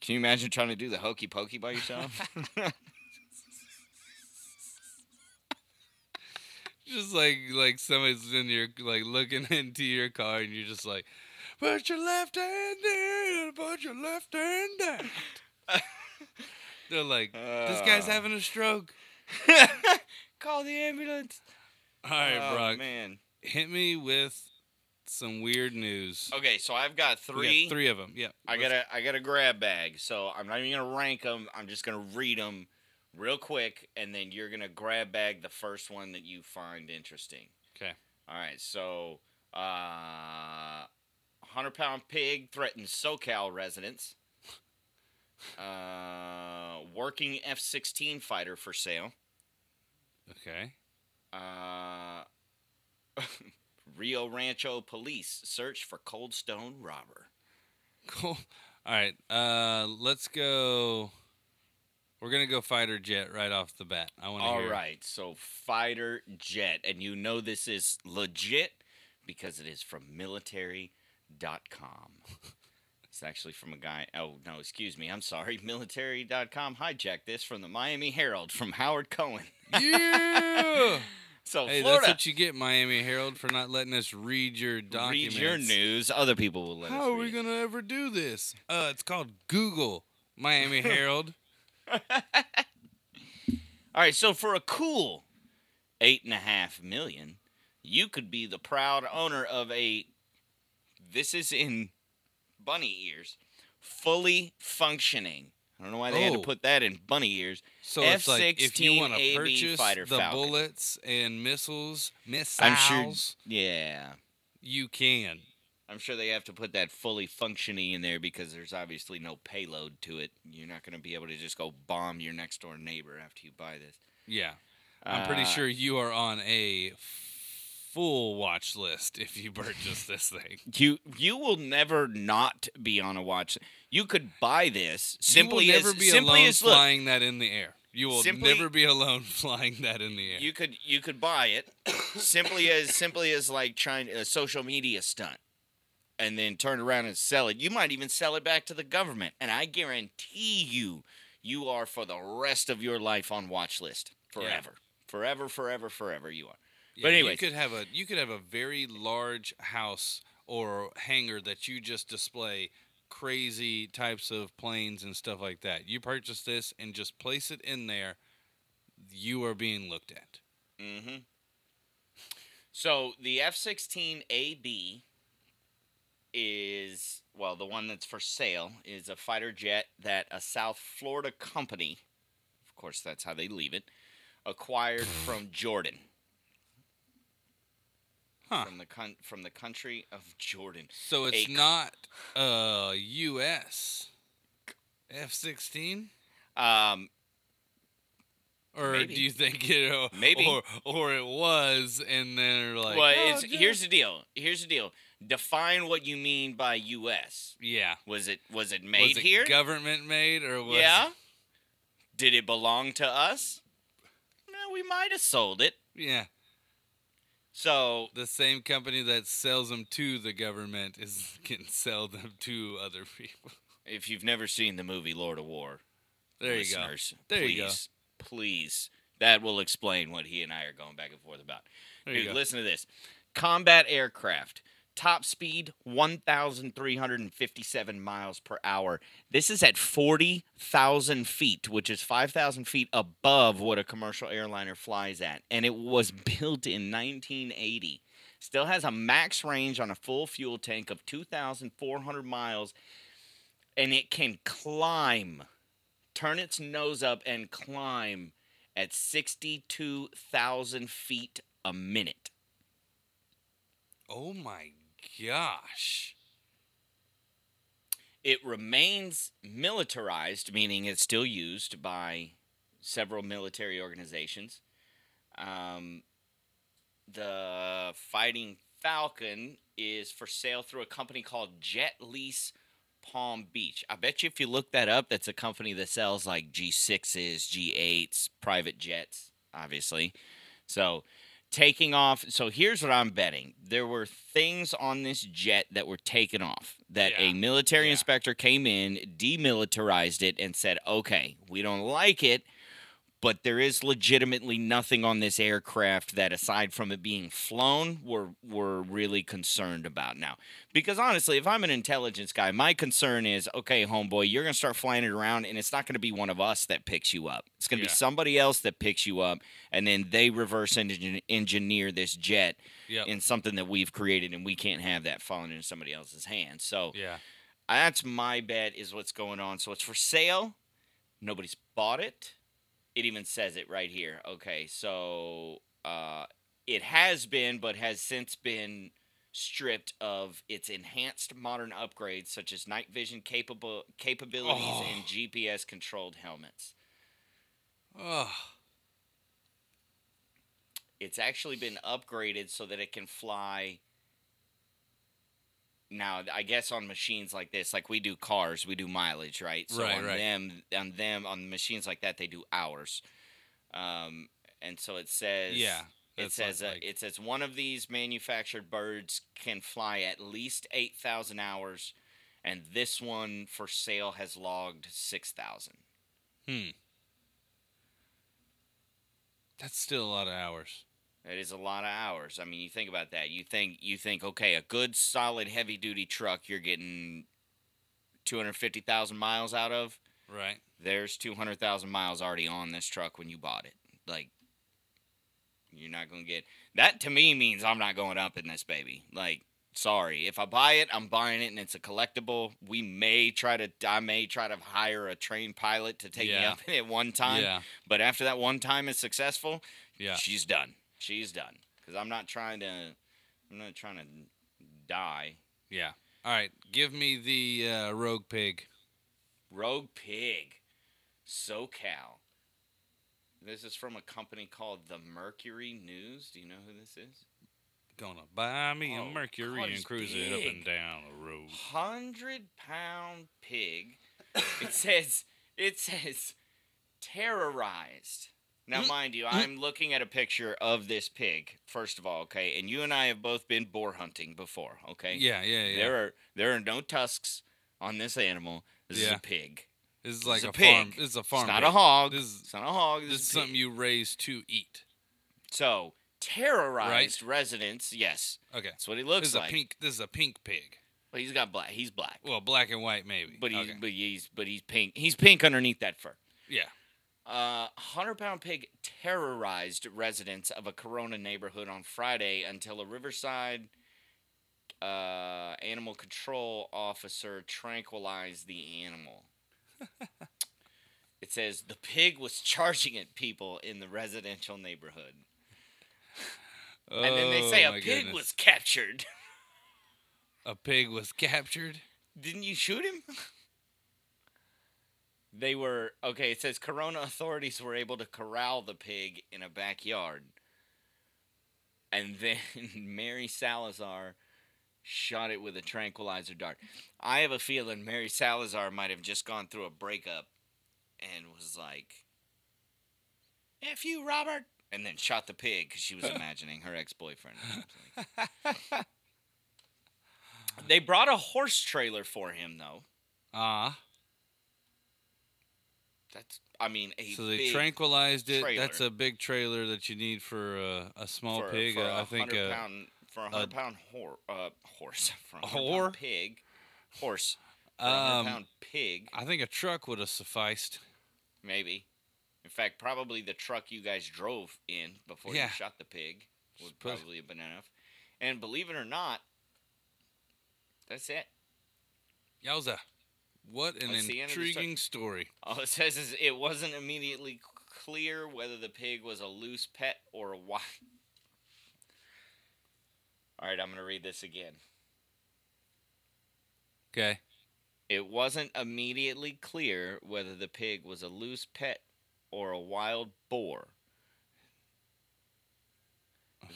can you imagine trying to do the hokey pokey by yourself? (laughs) just like like somebody's in your like looking (laughs) into your car and you're just like, put your left hand in, put your left hand down. (laughs) They're like, this guy's Uh. having a stroke. Call the ambulance. All right, oh, Brock, man. hit me with some weird news. Okay, so I've got We got three. three of them. Yeah, I got a I got a grab bag, so I'm not even gonna rank them. I'm just gonna read them real quick, and then you're gonna grab bag the first one that you find interesting. Okay. All right. So, uh, hundred pound pig threatens SoCal residents. Uh, working F-16 fighter for sale. Okay. Uh, (laughs) Rio Rancho police search for Cold Stone robber. Cool. All right. Uh, let's go. We're gonna go fighter jet right off the bat. I want to All hear. right, so fighter jet, and you know this is legit because it is from military.com. (laughs) It's actually from a guy. Oh, no, excuse me. I'm sorry. Military.com hijacked this from the Miami Herald from Howard Cohen. Yeah. (laughs) So, hey, Florida, that's what you get, Miami Herald, for not letting us read your read documents. your news. Other people will let us How are we read. gonna ever do this? Uh, it's called Google Miami (laughs) Herald. (laughs) All right, so for a cool eight and a half million, you could be the proud owner of a. This is in bunny ears, fully functioning. I don't know why they had to Oh. put that in bunny ears. So it's like if you want to F-16 purchase the Falcon. bullets and missiles, missiles, I'm sure- Yeah, you can. I'm sure they have to put that fully functioning in there because there's obviously no payload to it. You're not going to be able to just go bomb your next door neighbor after you buy this. Yeah, I'm pretty Uh, sure you are on a full watch list if you (laughs) purchase this thing. You you will never not be on a watch. You could buy this simply you will never as be simply alone as look. flying that in the air. You will Simply- never be alone (laughs) flying that in the air. You could you could buy it simply as simply as like trying a social media stunt, and then turn around and sell it. You might even sell it back to the government, and I guarantee you, you are for the rest of your life on watch list forever, forever, forever, forever. You are. Yeah, but anyway, you could have a you could have a very large house or hangar that you just display crazy types of planes and stuff like that. You purchase this and just place it in there. You are being looked at. Mm-hmm. So the F sixteen AB is well, the one that's for sale is a fighter jet that a South Florida company, of course, that's how they leave it, acquired from Jordan. Huh. From the con- from the country of Jordan. So it's a- not uh U.S. F-16, Um, or Maybe. do you think it? uh, Maybe. or or it was, and they're like, well, "Oh, it's, yeah." here's the deal. Here's the deal. Define what you mean by U.S. yeah. Was it was it made was it here? government made or was yeah. Did it belong to us? No, we might have sold it. yeah So the same company that sells them to the government is (laughs) can sell them to other people. if you've never seen the movie Lord of War, There you go. There please, you go. please, that will explain what he and I are going back and forth about. Dude, listen to this. Combat aircraft. Top speed 1,357 miles per hour. This is at 40,000 feet, which is 5,000 feet above what a commercial airliner flies at. And it was mm. built in 1980. Still has a max range on a full fuel tank of 2,400 miles. And it can climb, turn its nose up and climb at 62,000 feet a minute. Oh my gosh. It remains militarized, meaning it's still used by several military organizations. Um, the Fighting Falcon is for sale through a company called Jet Lease Palm Beach. I bet you if you look that up, that's a company that sells like G6s, G8s, private jets, obviously. So taking off. So here's what I'm betting. There were things on this jet that were taken off that Yeah. a military Yeah. inspector came in, demilitarized it, and said, okay, we don't like it, but there is legitimately nothing on this aircraft that aside from it being flown we're we're really concerned about now because honestly if i'm an intelligence guy my concern is okay homeboy you're going to start flying it around and it's not going to be one of us that picks you up it's going to Yeah. be somebody else that picks you up and then they reverse engin- engineer this jet Yep. in something that we've created and we can't have that falling into somebody else's hands so yeah. that's my bet is what's going on. So it's for sale. Nobody's bought it. It even says it right here. Okay, so uh, it has been, but has since been stripped of its enhanced modern upgrades such as night vision capable capabilities Oh. and GPS controlled helmets. Oh. It's actually been upgraded so that it can fly. Now, I guess on machines like this, like we do cars, we do mileage, right? So Right, on right. them, on them, on machines like that, they do hours. Um, and so it says, Yeah. it says, like- uh, it says one of these manufactured birds can fly at least eight thousand hours, and this one for sale has logged six thousand. Hmm. That's still a lot of hours. That is a lot of hours. I mean, you think about that. You think you think okay, a good solid heavy duty truck you're getting 250,000 miles out of. Right. There's 200,000 miles already on this truck when you bought it. Like you're not going to get That to me means I'm not going up in this baby. Like sorry, if I buy it, I'm buying it and it's a collectible. We may try to I may try to hire a trained pilot to take me Yeah. up (laughs) at one time, Yeah. but after that one time is successful, Yeah. she's done. She's done. Because I'm not trying to. I'm not trying to die. Yeah. All right. Give me the uh, rogue pig. Rogue Pig, SoCal. This is from a company called the Mercury News. Do you know who this is? Gonna buy me Oh, a Mercury God, and cruise it up and down the road. Hundred pound pig. it says. It says terrorized. Now, mind you. I'm looking at a picture of this pig. First of all, okay, and you and I have both been boar hunting before. Okay. Yeah, yeah, yeah. There are there are no tusks on this animal. This is a pig. this is like a, a farm. pig. This is a farm. it's not pig. a hog. This is it's not a hog. This, this is, is a pig. something you raise to eat. So terrorized residents. Yes, Okay. that's what he looks This is like. a pink. This is a pink pig. Well, he's got black. He's black, Well, black and white maybe. but he's okay. but he's but he's pink. He's pink underneath that fur. yeah. Uh, hundred pound pig terrorized residents of a Corona neighborhood on Friday until a Riverside uh, animal control officer tranquilized the animal. (laughs) it says the pig was charging at people in the residential neighborhood. and then they say Oh, a pig goodness. was captured. a pig was captured. Didn't you shoot him? They were okay. It says Corona authorities were able to corral the pig in a backyard, and then (laughs) Mary Salazar shot it with a tranquilizer dart. I have a feeling Mary Salazar might have just gone through a breakup and was like, "F you, Robert," and then shot the pig because she was (laughs) imagining her ex-boyfriend. (laughs) they brought a horse trailer for him though. Ah, That's I mean a so they tranquilized it. trailer. That's a big trailer that you need for uh, a small for, pig. For uh, a I think. 100 Uh, pound for a hundred pound hor- uh, horse (laughs) for a A 100 whore? pound pig horse for a hundred um, pound pig I think a truck would have sufficed. maybe. In fact, probably the truck you guys drove in before Yeah. you shot the pig would put- probably have been enough. And believe it or not, that's it. Yowza! What an That's the end of the intriguing story. All it says is it wasn't immediately clear whether the pig was a loose pet or a wild. All right, I'm going to read this again. Okay. It wasn't immediately clear whether the pig was a loose pet or a wild boar.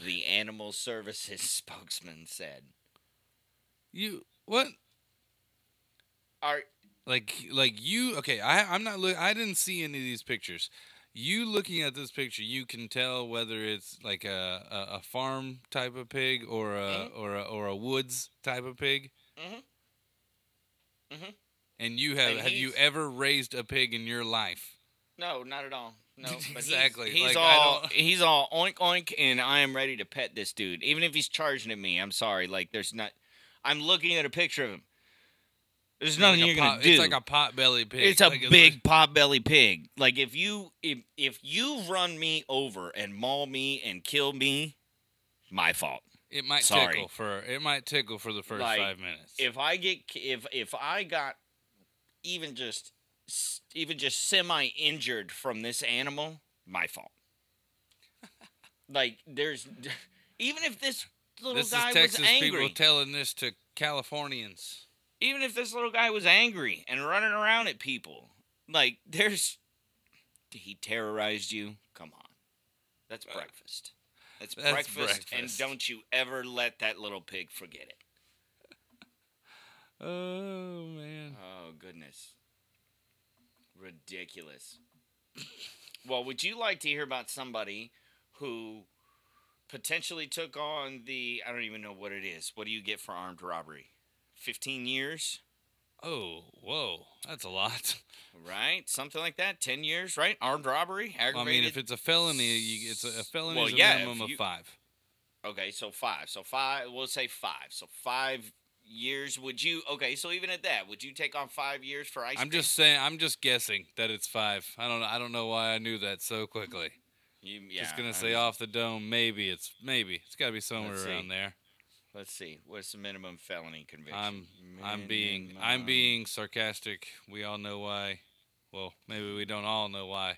The Animal Services (laughs) spokesman said. You what? Are Like like you? Okay. I I'm not look. I didn't see any of these pictures. You looking at this picture, you can tell whether it's like a a, a farm type of pig or a Mhm. or a or a woods type of pig. Mhm. Mhm. And you have And have you ever raised a pig in your life? no, not at all. No, (laughs) but he's- Exactly, He's, like, all (laughs) he's all oink oink, and I am ready to pet this dude, even if he's charging at me. I'm sorry, like there's not. I'm looking at a picture of him. There's nothing Like you're gonna do. It's like a pot belly pig. It's a Like, big pot belly pig. Like if you if if you run me over and maul me and kill me, my fault. It might Sorry. tickle for it might tickle for the first Like, five minutes. If I get if if I got even just even just semi injured from this animal, my fault. (laughs) like there's (laughs) even if this little this guy is Texas was angry, people telling this to Californians. Even if this little guy was angry and running around at people, like (laughs) there's he terrorized you. Come on, that's Uh, breakfast. That's, that's breakfast, and don't you ever let that little pig forget it. (laughs) Oh man. Oh goodness, ridiculous. (coughs) well, would you like to hear about somebody who potentially took on the? I don't even know what it is. What do you get for armed robbery? Fifteen years. Oh, whoa, that's a lot. right? Something like that. Ten years, right? Armed robbery, Well, I mean, if it's a felony, you, it's a, a felony Well, is a yeah, minimum if of five. okay, so five. So five. We'll say five. So five years. Would you? Okay, so even at that, would you take on five years for ice I'm just saying. I'm just guessing that it's five. I don't. know. I don't know why I knew that so quickly. You, yeah, just gonna I say mean, off the dome. Maybe it's maybe it's got to be somewhere around see. there. Let's see. What's the minimum felony conviction? I'm I'm being I'm being sarcastic. We all know why. Well, maybe we don't all know why,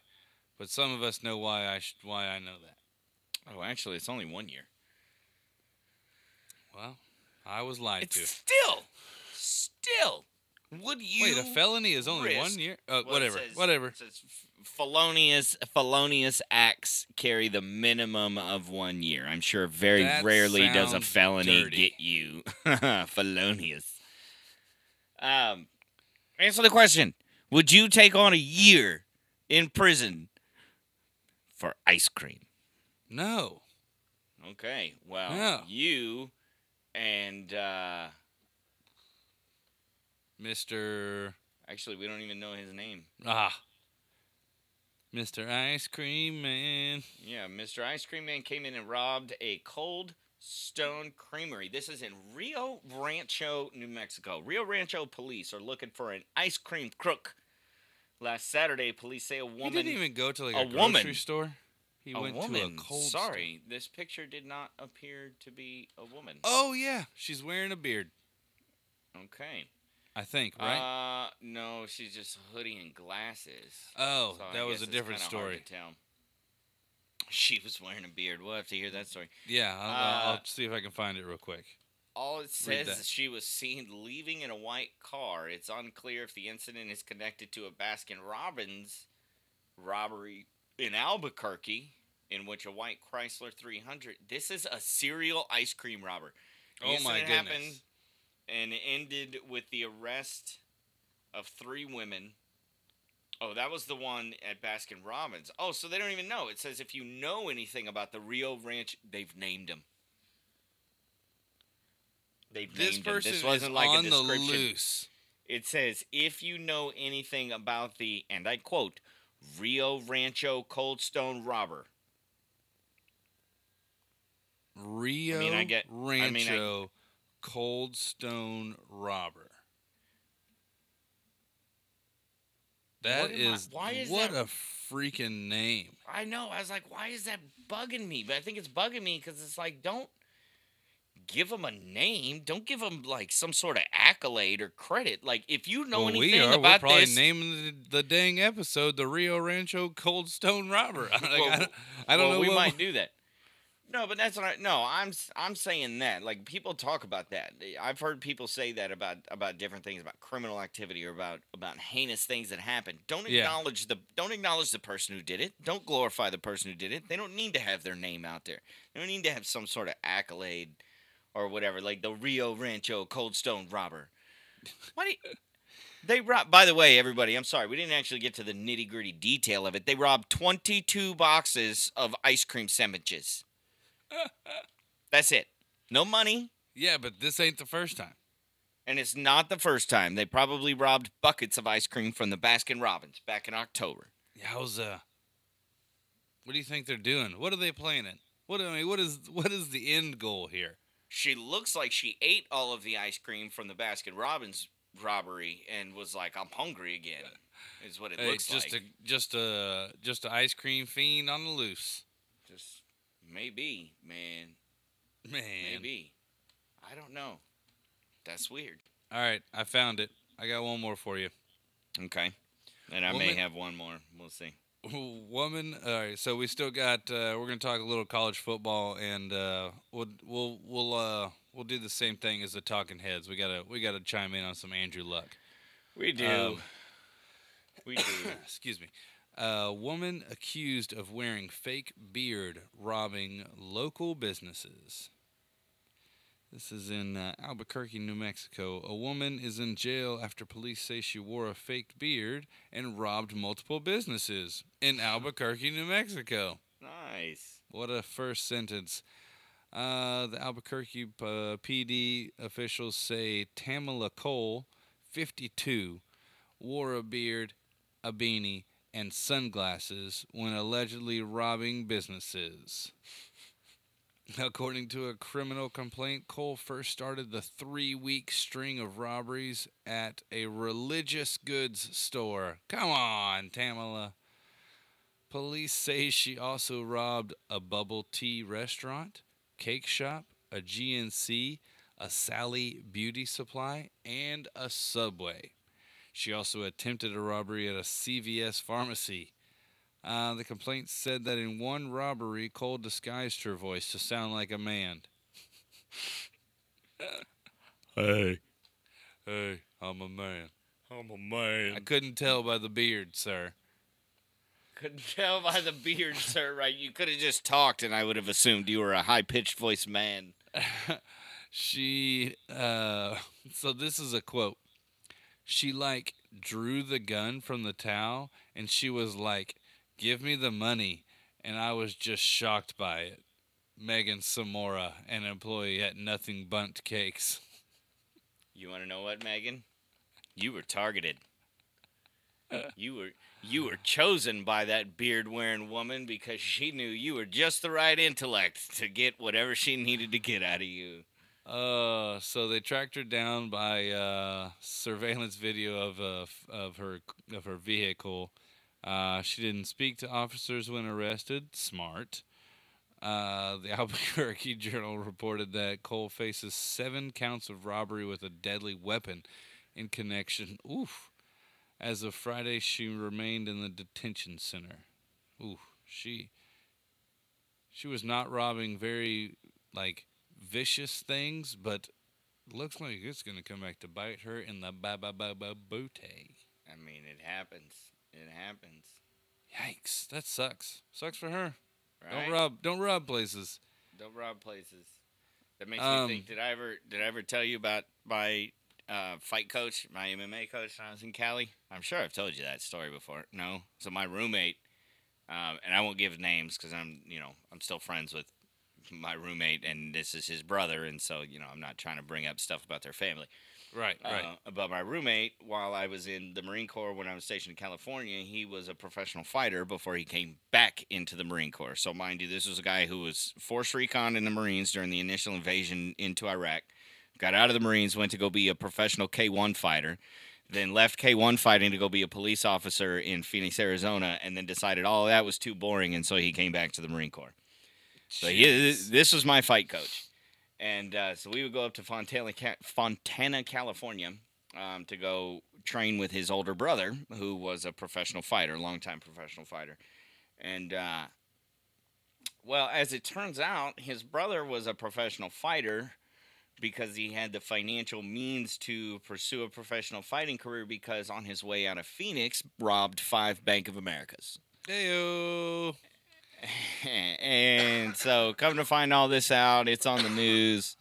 but some of us know why I should, why I know that. Oh, actually, it's only one year. Well, I was lied It's to. still, still. Would you? Wait, a felony is only one year. Uh, Well, whatever, says- whatever. says felonious felonious acts carry the minimum of one year. I'm sure very That rarely does a felony dirty. get you (laughs) felonious. Um, answer the question: Would you take on a year in prison for ice cream? No. Okay, well, Yeah. you and uh, Mr. actually, we don't even know his name. Ah. Mr. Ice Cream Man. Yeah, Mr. Ice Cream Man came in and robbed a Cold Stone Creamery. This is in Rio Rancho, New Mexico. Rio Rancho police are looking for an ice cream crook. Last Saturday, police say a woman. He didn't even go to like a, a grocery woman- store. He a went woman. to a cold. Sorry, this picture did not appear to be a woman. Oh yeah, she's wearing a beard. Okay. I think right. Uh, no, she's just hoodie and glasses. oh, So that was a different story. to tell. She was wearing a beard. We'll have to hear that story. Yeah, I'll, Uh, I'll see if I can find it real quick. All it says is she was seen leaving in a white car. It's unclear if the incident is connected to a Baskin Robbins robbery in Albuquerque, in which a white Chrysler 300. This is a serial ice cream robber. The Oh my goodness. And ended with the arrest of three women. Oh, that was the one at Baskin Robbins. Oh, so they don't even know. It says if you know anything about the Rio Ranch, they've named him. They've This named him. person This wasn't is like on a the description. loose. It says if you know anything about the, and I quote, Rio Rancho Cold Stone robber. Rio I get- I Rancho mean, I- Cold Stone Robber. That What I- is why is what that- a freaking name. I know. I was like, why is that bugging me? But I think it's bugging me because it's like, don't give them a name. Don't give them like some sort of accolade or credit. Like, if you know well, we anything are. We're about probably this, naming the, the dang episode the Rio Rancho Cold Stone Robber. (laughs) Like, Well, I don't, I don't well, know. We might do that. No, but that's what I no. I'm I'm saying that like people talk about that. Eh, I've heard people say that about about different things about criminal activity or about about heinous things that happen. Don't Yeah. acknowledge the don't acknowledge the person who did it. Don't glorify the person who did it. They don't need to have their name out there. They don't need to have some sort of accolade or whatever like the Rio Rancho Cold Stone robber. Why do you, they robbed? By the way, everybody, I'm sorry we didn't actually get to the nitty gritty detail of it. They robbed 22 boxes of ice cream sandwiches. (laughs) That's it. No money, Yeah, but this ain't the first time. and it's not the first time. They probably robbed buckets of ice cream from the Baskin Robbins back in October. Yeah, how's uh? What do you think they're doing? What are they planning? What I mean, what is what is the end goal here? She looks like she ate all of the ice cream from the Baskin Robbins robbery and was like, "I'm hungry again." Is what it Hey, looks just like. a just a just an ice cream fiend on the loose, Just maybe, man. man. Maybe. I don't know. That's weird. All right, I found it. I got one more for you. Okay. And I may have one more. We'll see. (laughs) Woman. All right, so we still got. Uh, we're gonna talk a little college football, and uh, we'll we'll we'll uh, we'll do the same thing as the talking heads. We gotta we gotta chime in on some Andrew Luck. We do. Um, we do. (coughs) Excuse me. A woman accused of wearing fake beard robbing local businesses. This is in uh, Albuquerque, New Mexico. A woman is in jail after police say she wore a fake beard and robbed multiple businesses in Albuquerque, New Mexico. Nice. What a first sentence. Uh, the Albuquerque uh, PD officials say Tamala Cole, 52, wore a beard, a beanie, and sunglasses when allegedly robbing businesses. (laughs) According to a criminal complaint, Cole first started the three week string of robberies at a religious goods store. Come on, Tamala. Police say she also robbed a bubble tea restaurant, cake shop, a GNC, a Sally beauty supply, and a Subway. She also attempted a robbery at a CVS pharmacy. Uh, the complaint said that in one robbery, Cole disguised her voice to sound like a man. hey, hey, I'm a man. I'm a man. I couldn't tell by the beard, sir. Couldn't tell by the beard, sir. Right? You could have just talked, and I would have assumed you were a high-pitched voice man. (laughs) she uh so this is a quote she like drew the gun from the towel and she was like give me the money and i was just shocked by it megan samora an employee at Nothing Bundt Cakes You want to know what, Megan? You were targeted. You were you were chosen by that beard-wearing woman because she knew you were just the right intellect to get whatever she needed to get out of you. Uh so they tracked her down by uh surveillance video of uh of her of her vehicle Uh, she didn't speak to officers when arrested. Smart. Uh, the (laughs) Albuquerque Journal reported that Cole faces seven counts of robbery with a deadly weapon in connection. Oof. As of Friday, she remained in the detention center. Ooh, she she was not robbing very like vicious things, but looks like it's gonna come back to bite her in the ba ba ba ba booty. I mean, it happens. It happens. Yikes! That sucks. Sucks for her. Right? Don't rob. Don't rob places. Don't rob places. That makes Um, me think. Did I ever? Did I ever tell you about my uh, fight coach, my MMA coach when I was in Cali? I'm sure I've told you that story before. No. So my roommate, um, and I won't give names because I'm, you know, I'm still friends with my roommate, and this is his brother, and so you know, I'm not trying to bring up stuff about their family. Right. Right. Uh, about my roommate, while I was in the Marine Corps when I was stationed in California, he was a professional fighter before he came back into the Marine Corps. So, mind you, this was a guy who was force recon in the Marines during the initial invasion into Iraq. Got out of the Marines, went to go be a professional K1 fighter, then left K1 fighting to go be a police officer in Phoenix, Arizona, and then decided all that was too boring, and so he came back to the Marine Corps. So he, this was my fight coach, and uh, so we would go up to Fontana, Fontana, California, um, to go train with his older brother, who was a professional fighter, longtime professional fighter, and uh, well, as it turns out, his brother was a professional fighter because he had the financial means to pursue a professional fighting career because on his way out of Phoenix robbed five Bank of Americas. Heyo. (laughs) and so come to find all this out, it's on the news.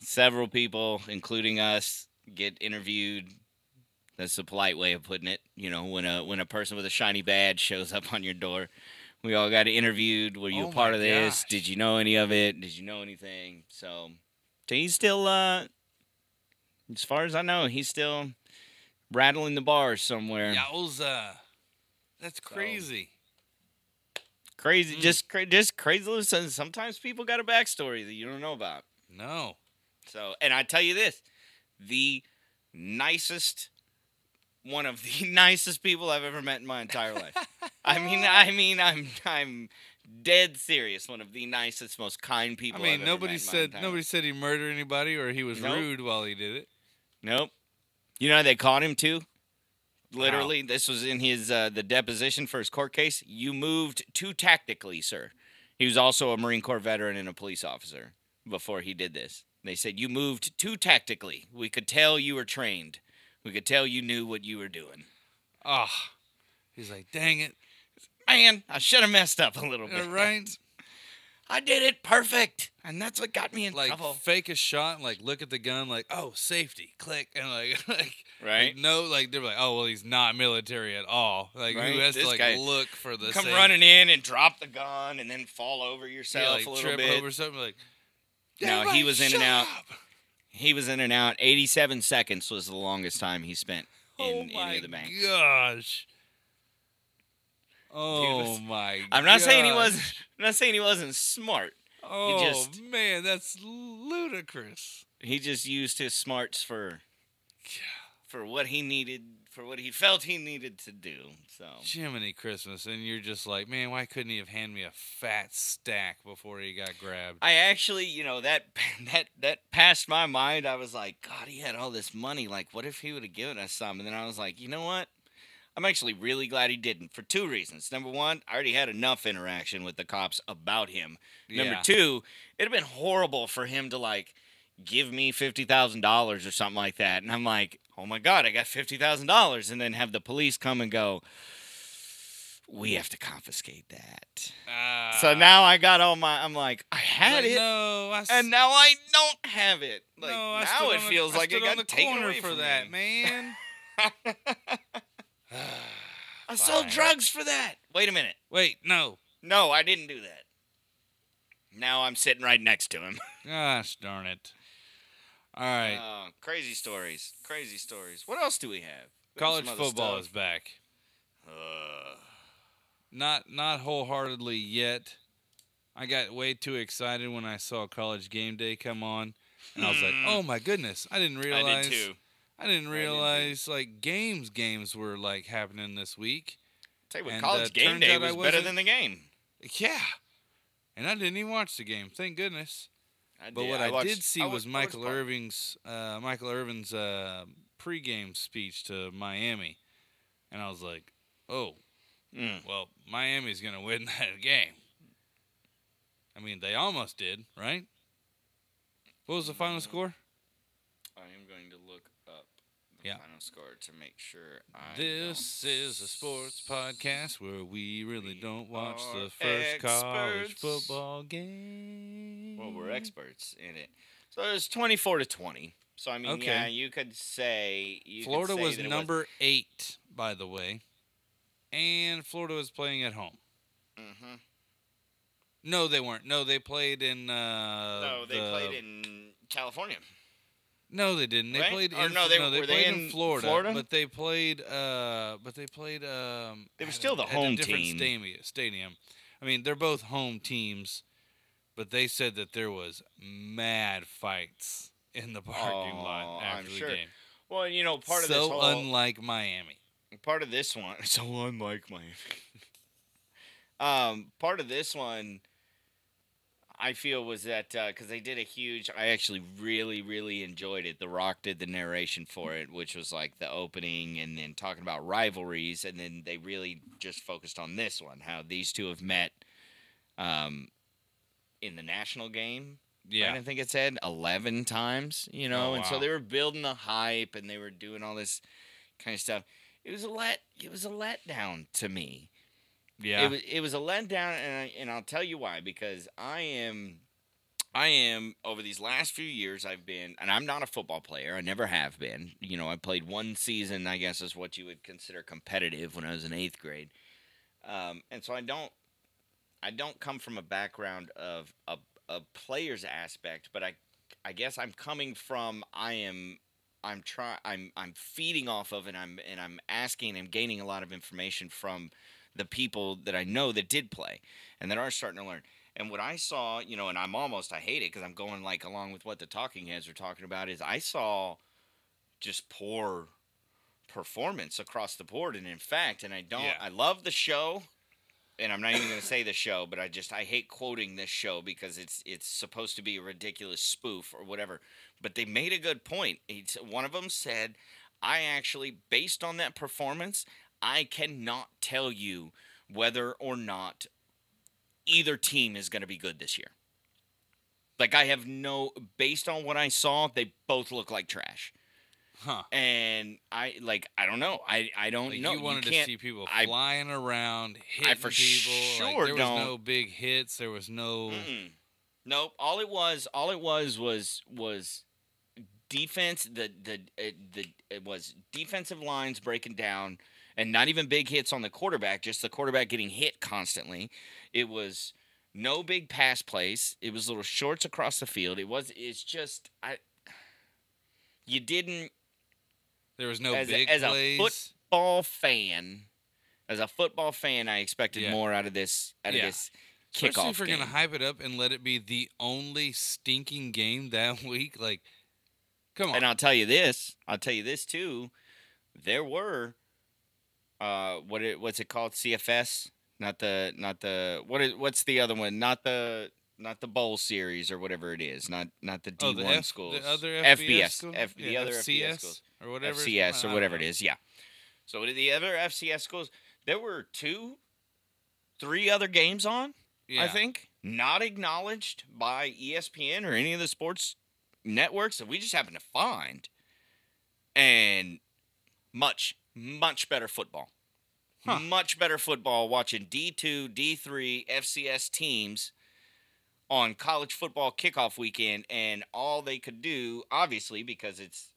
Several people, including us, get interviewed. That's a polite way of putting it. You know, when a when a person with a shiny badge shows up on your door, we all got interviewed. Were you Oh a part of this? gosh. Did you know any of it? Did you know anything? So, so he's still, uh, as far as I know, he's still rattling the bars somewhere. Yowza. That's crazy. Crazy, Mm. just cra- just crazy. Listen, sometimes people got a backstory that you don't know about. No. So, and I tell you this, the nicest, one of (laughs) the nicest people I've ever met in my entire life. I mean, (laughs) I mean, I'm I'm dead serious. One of the nicest, most kind I people. mean, I've ever nobody said nobody life. said he murdered anybody or he was Nope. rude while he did it. Nope. You know how they caught him too. Literally, this was in his uh, the deposition for his court case. You moved too tactically, sir. He was also a Marine Corps veteran and a police officer before he did this. They said you moved too tactically. We could tell you were trained. We could tell you knew what you were doing. Oh. He's like, dang it. Man, I should have messed up a little bit. right? I did it perfect, and that's what got me in like trouble. fake a shot and like look at the gun like oh safety click and like (laughs) like Right? like, no like they're like oh well he's not military at all like Right, who has this to like guy- look for the Come safety? running in and drop the gun, and then fall over yeah, yourself like a little trip bit. over something like No, he was in and out. up!" He was in and out. 87 seconds was the longest time he spent in oh any of the banks. gosh oh was- my I'm not saying he wasn't. I'm not saying he wasn't smart. oh just- man that's ludicrous He just used his smarts for for what he needed, for what he felt he needed to do. So Jiminy Christmas, and you're just like, man, why couldn't he have handed me a fat stack before he got grabbed? I actually, you know, that (laughs) that that passed my mind. I was like, God, he had all this money. Like, what if he would have given us some? And then I was like, you know what? I'm actually really glad he didn't for two reasons. Number one, I already had enough interaction with the cops about him. Number two, it'd have been horrible for him to like give me fifty thousand dollars or something like that. And I'm like, oh my god, I got fifty thousand dollars, and then have the police come and go. We have to confiscate that. so Ah. now I got all my. I'm like, I had Like, it, No, I and now I don't have it. Like no, now it on the- feels I like it got taken away for from that, me. man. (laughs) (laughs) I (sighs) sold drugs for that. Wait a minute. Wait, no. No, I didn't do that. Now I'm sitting right next to him. (laughs) Gosh darn it. All right. Oh, crazy stories. Crazy stories. What else do we have? We College some football stuff. is back. Uh, Not not wholeheartedly yet. I got way too excited when I saw College Game Day come on, and I was like, Hmm. "Oh my goodness! I didn't realize. I did too. I didn't I did too. realize like games games were like happening this week." Tell you what, And, college uh, game day was better than the game. Yeah. And I didn't even watch the game, thank goodness. I But did- what I, watched- did see I was wa- Michael. Irving's uh, Michael Irvin's uh, pregame speech to Miami, and I was like, "Oh, Mm. well, Miami's gonna win (laughs) that game." I mean, they almost did, right? What was the final Mm. score? I am going to look up the Yeah. final score to make sure I This is a sports podcast where we really We don't watch the first college football game. Well, we're experts in it. So it was 24 to 20. So I mean, Okay. yeah, you could say you could Florida say was number eight, by the way, and Florida was playing at home. Mhm. No, they weren't. No, they played in. Uh, no, they the- played in California. No, they didn't. They right? played Or in. no, they- no, they were they played in in Florida, Florida? but they played. Uh, but they played. Um, They were still a- the home different team. stami- Stadium. I mean, they're both home teams, but they said that there was mad fights in the parking Oh, lot I'm after sure. game. Well, you know, part of this whole unlike Miami. part of this one. (laughs) So unlike Miami. (laughs) um, part of this one, I feel was that because they did a huge. I actually really, really enjoyed it. The Rock did the narration for it, which was like the opening, and then talking about rivalries, and then they really just focused on this one, how these two have met. Um, in the national game, Yeah. I think it said 11 times, you know, Oh, and so they were building the hype and they were doing all this kind of stuff. It was a let it was a letdown to me. Yeah. It was it was a letdown and I, and I'll tell you why because I am I am over these last few years I've been and I'm not a football player. I never have been. You know, I played one season, I guess is what you would consider competitive when I was in 8th grade. Um, and so I don't I don't come from a background of a, a player's aspect, but I I guess I'm coming from I am I'm trying, I'm I'm feeding off of and I'm and I'm asking and gaining a lot of information from the people that I know that did play and that are starting to learn. And what I saw, you know, and I'm almost I hate it because I'm going like along with what the talking heads are talking about is I saw just poor performance across the board and in fact and I don't Yeah. I love the show and I'm not even going to say the show, but I just I hate quoting this show because it's it's supposed to be a ridiculous spoof or whatever. But they made a good point. It's, one of them said, "I actually, based on that performance, I cannot tell you whether or not either team is going to be good this year. Like I have no, based on what I saw, they both look like trash." huh. And I like I don't know. I I don't Like know. you wanted to can't- see people I- flying around, hitting for people. like, sure there was don't. no big hits. There was no. Mm-mm. Nope. All it was, all it was, was was defense. The the it, the it was defensive lines breaking down, and not even big hits on the quarterback. Just the quarterback getting hit constantly. It was no big pass plays. It was little shorts across the field. It was. It's just I. You didn't There was no As a- big as a plays. foot- ball fan. As a football fan, I expected Yeah. more out of this out of Yeah. this Especially kickoff if we're game. gonna hype it up and let it be the only stinking game that (laughs) week. Like, come on. And I'll tell you this. I'll tell you this too. There were, uh, what it what's it called? CFS, not the not the what is what's the other one? Not the not the bowl series or whatever it is. Not not the D oh, one the F, schools. the other FBS, FBS, school? F, the other FCS FCS schools. or whatever. FCS or whatever it is. Yeah. So the other FCS schools, there were two, three other games on. Yeah. I think not acknowledged by ESPN or any of the sports networks that we just happened to find, and much much better football. Huh. Much better football watching D2, D3, FCS teams on college football kickoff weekend and all they could do obviously because it's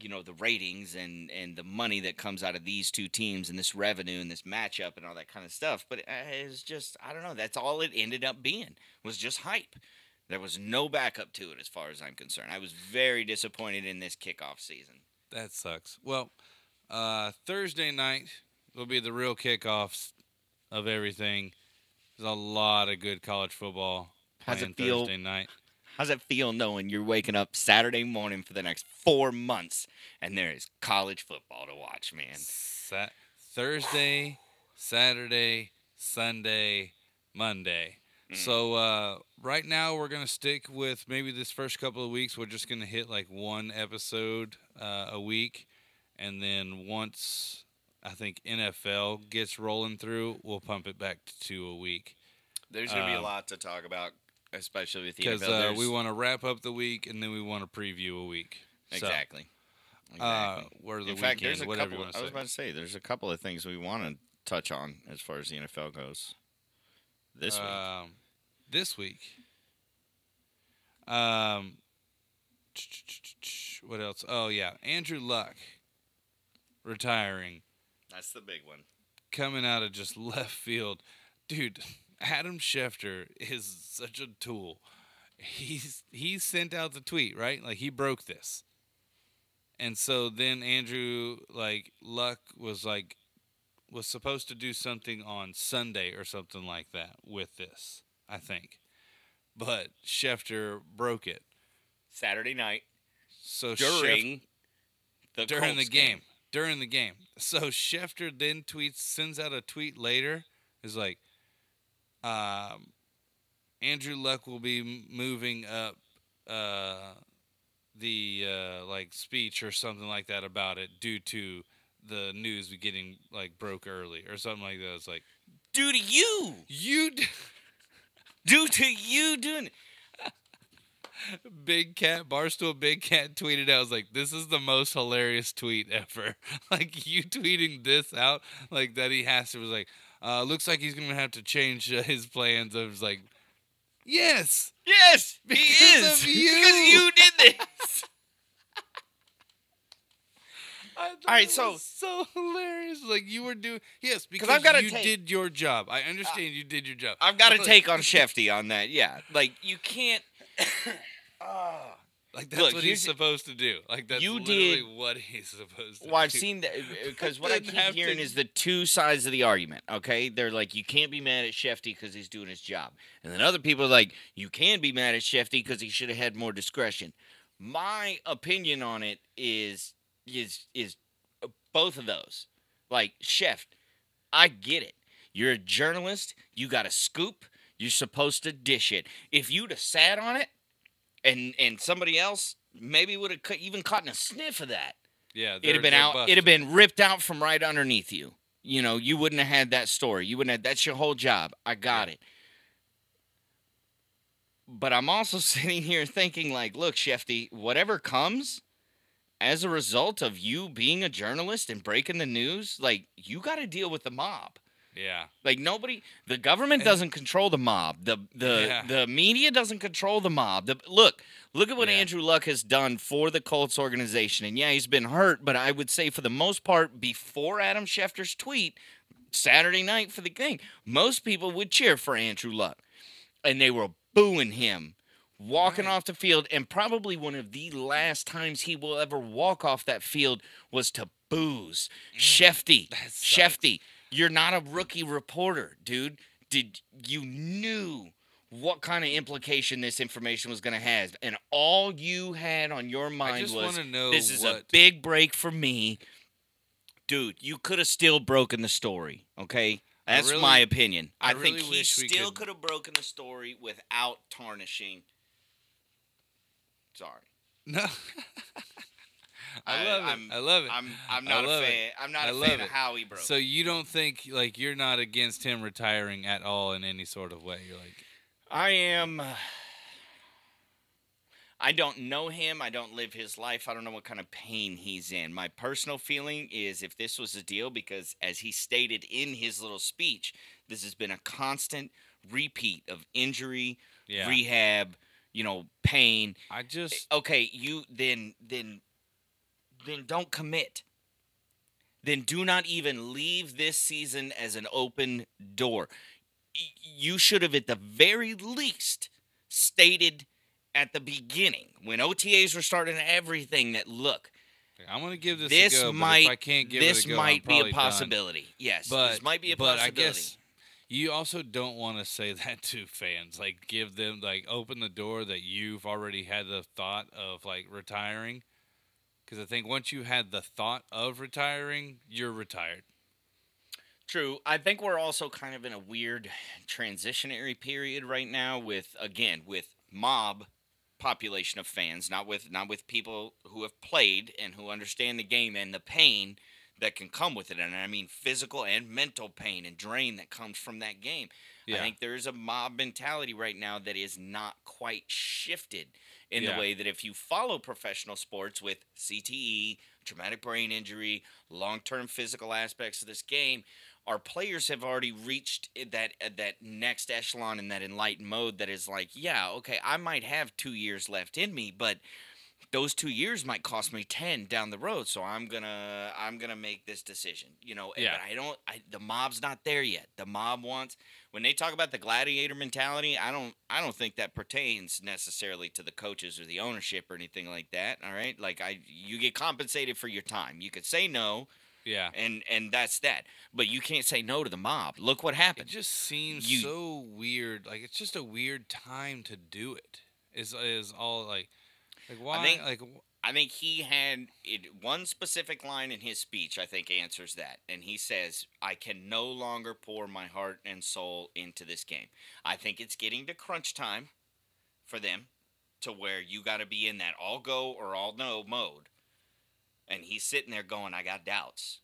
you know the ratings and and the money that comes out of these two teams and this revenue and this matchup and all that kind of stuff but uh, it's just i don't know that's all it ended up being was just hype there was no backup to it as far as i'm concerned i was very disappointed in this kickoff season That sucks. Well, uh, Thursday night will be the real kickoffs of everything. There's a lot of good college football How's it feel- Thursday night. how's it feel knowing you're waking up saturday morning for the next four months and there is college football to watch man Sa- Thursday, Saturday, Sunday, Monday. Mm. So uh, right now we're gonna stick with maybe this first couple of weeks. We're just gonna hit like one episode uh, a week, and then once I think NFL gets rolling through, we'll pump it back to two a week There's gonna be a Um, lot to talk about, especially with the because uh, we want to wrap up the week and then we want to preview a week. So, exactly. uh, Exactly. the In fact, weekend, there's a couple. I was about to say there's a couple of things we want to touch on as far as the NFL goes this week. Um, this week. Um, what else? Oh yeah, Andrew Luck retiring, That's the big one. coming out of just (laughs) left field, dude. Adam Schefter is such a tool. He's he sent out the tweet right, like he broke this, and so then Andrew like Luck was like was supposed to do something on Sunday or something like that with this, I think. But Schefter broke it. Saturday night So Schef- during the during the Colts game. During the game. So Schefter then tweets sends out a tweet later is like um Andrew Luck will be moving up uh the uh like speech or something like that about it due to the news getting like broke early or something like that. It's like Due to you, you d- (laughs) due to you doing. (laughs) Big Cat Barstool Big Cat tweeted out I was like this is the most hilarious tweet ever. (laughs) like you tweeting this out like that he has to was like uh looks like he's to have to change uh, his plans. I was like yes. Yes, he Because is of because you. you did this. All right, so- so hilarious. Like you were doing yes because I've gotta you take- did your job. I uh, understand you did your job. I've got to take on (laughs) Shefty on that. Yeah, like you can't. (coughs) Ah. like that's Look, what he's supposed to do. Like that's You literally did- what he's supposed to Well, I've seen uh, (laughs) that because what I keep have to- hearing is the two sides of the argument. Okay, they're like, you can't be mad at Shefty because he's doing his job, and then other people are like, you can be mad at Shefty because he should have had more discretion. My opinion on it is is is uh, both of those. Like Chef, I get it. You're a journalist. You got a scoop. You're supposed to dish it. If you'd have sat on it, and and somebody else maybe would have even caught a sniff of that Yeah, it'd have been out. busted. It'd have been ripped out from right underneath you. You know, you wouldn't have had that story. You wouldn't have. That's your whole job. I got it. But I'm also (laughs) sitting here thinking, like, look, Shefty, whatever comes as a result of you being a journalist and breaking the news, like, you got to deal with the mob. Yeah, Like nobody, the government And- doesn't control the mob. The the Yeah. the media doesn't control the mob. The, look, look at what Yeah. Andrew Luck has done for the Colts organization. And yeah, he's been hurt, but I would say for the most part, before Adam Schefter's tweet Saturday night for the game, most people would cheer for Andrew Luck, and they were booing him. Walking Right. off the field, and probably one of the last times he will ever walk off that field was to booze. Shefty. Shefty, you're not a rookie reporter, dude. Did you knew what kind of implication this information was going to have, and all you had on your mind was this is a big break for me, dude. You could have still broken the story. Okay, that's really- my opinion. I I, think really he still could have broken the story without tarnishing. Sorry, no. (laughs) I I- love it. I'm- I love it. I'm I'm not a love it. fan. I'm not I a fan it. of how he broke. So you don't think like you're not against him retiring at all in any sort of way? You're like, I am. I don't know him. I don't live his life. I don't know what kind of pain he's in. My personal feeling is if this was a deal, because as he stated in his little speech, this has been a constant repeat of injury, yeah. rehab, you know, pain. I eh, just Okay, you then then then don't commit. Then do not even leave this season as an open door. You should have at the very least stated at the beginning when OTAs were starting everything that look, I'm gonna give this, this a go. might I can't give this it a go, might be a probably done. possibility. Yes, But this might be a but possibility. I guess you also don't want to say (laughs) that to fans. Like give them like open the door that you've already had the thought of like retiring. Because I think once you had the thought of retiring, you're retired. True. I think we're also kind of in a weird transitionary period right now with again with mob population of fans, not with not with people who have played and who understand the game and the pain that can come with it. And I mean physical and mental pain and drain that comes from that game. I think there is a mob mentality right now that is not quite shifted in Yeah. the way that if you follow professional sports with CTE, traumatic brain injury, long term physical aspects of this game, our players have already reached that that next echelon in that enlightened mode that is like, yeah, okay, I might have two years left in me, but those two years might cost me 10 down the road so i'm gonna i'm gonna make this decision you know Yeah. but i don't I, the mob's not there yet the mob wants when they talk about the gladiator mentality i don't i don't think that pertains necessarily to the coaches or the ownership or anything like that all right like i you get compensated for your time you could say no Yeah. and and that's that but you can't say no to the mob look what happened. It just seems You- so weird. Like it's just a weird time to do it. Is is all like like why think- like I think he had it, one specific line in his speech, I think, answers that. And he says, I can no longer pour my heart and soul into this game. I think it's getting to crunch time for them to where you got to be in that all go or all no mode. And he's sitting there going, I got doubts.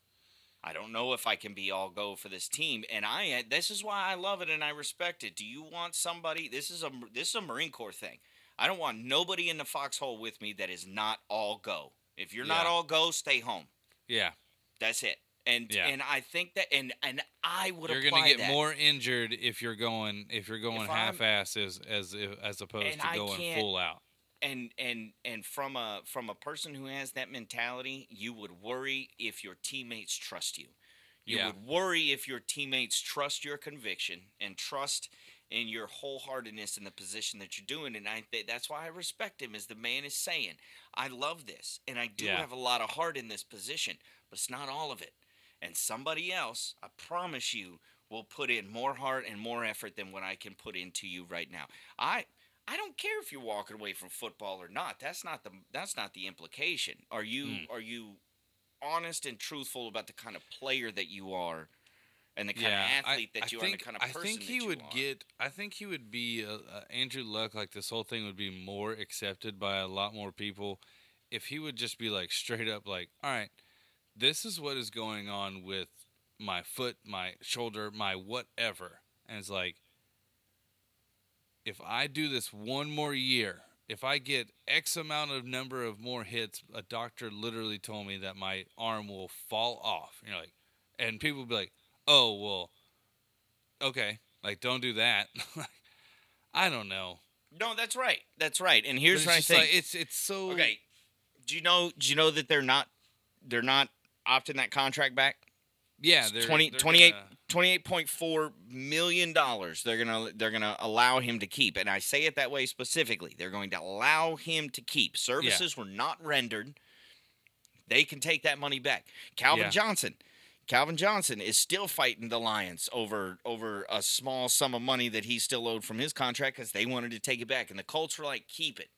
I don't know if I can be all go for this team, and I. This is why I love it and I respect it. Do you want somebody? This is a this is a Marine Corps thing. I don't want nobody in the foxhole with me that is not all go. If you're not all go, stay home. yeah. That's it. And Yeah. and I think that and and I would You're gonna get that. more injured if you're going if you're going half ass as as as opposed to I going full out. and and and from a from a person who has that mentality, you would worry if your teammates trust you. You Yeah. would worry if your teammates trust your conviction and trust in your wholeheartedness in the position that you're doing. And I think that's why I respect him, as the man is saying, I love this, and I do Yeah. have a lot of heart in this position, but it's not all of it. And somebody else, I promise you, will put in more heart and more effort than what I can put into you right now. I I don't care if you're walking away from football or not. That's not the that's not the implication. Are you Mm. are you honest and truthful about the kind of player that you are and the kind yeah, of athlete I, that I you think, are and the kind of I think he would are? get. I think he would be uh, uh, Andrew Luck. Like this whole thing would be more accepted by a lot more people if he would just be like straight up, like, all right, this is what is going on with my foot, my shoulder, my whatever, and it's like, if I do this one more year. If I get X amount of number of more hits, a doctor literally told me that my arm will fall off. You're like, and people will be like, "Oh, well, okay, like don't do that. (laughs) I don't know. No, that's right. That's right. And here's what I think. like, it's it's so okay. Do you know do you know that they're not they're not opting that contract back? Yeah, they're 20 they're 28 gonna- 28.4 million dollars they're going to they're going to allow him to keep and I say it that way specifically they're going to allow him to keep services were not rendered they can take that money back Calvin Yeah. Johnson Calvin Johnson is still fighting the Lions over over a small sum of money that he still owed from his contract cuz they wanted to take it back and the Colts were like keep it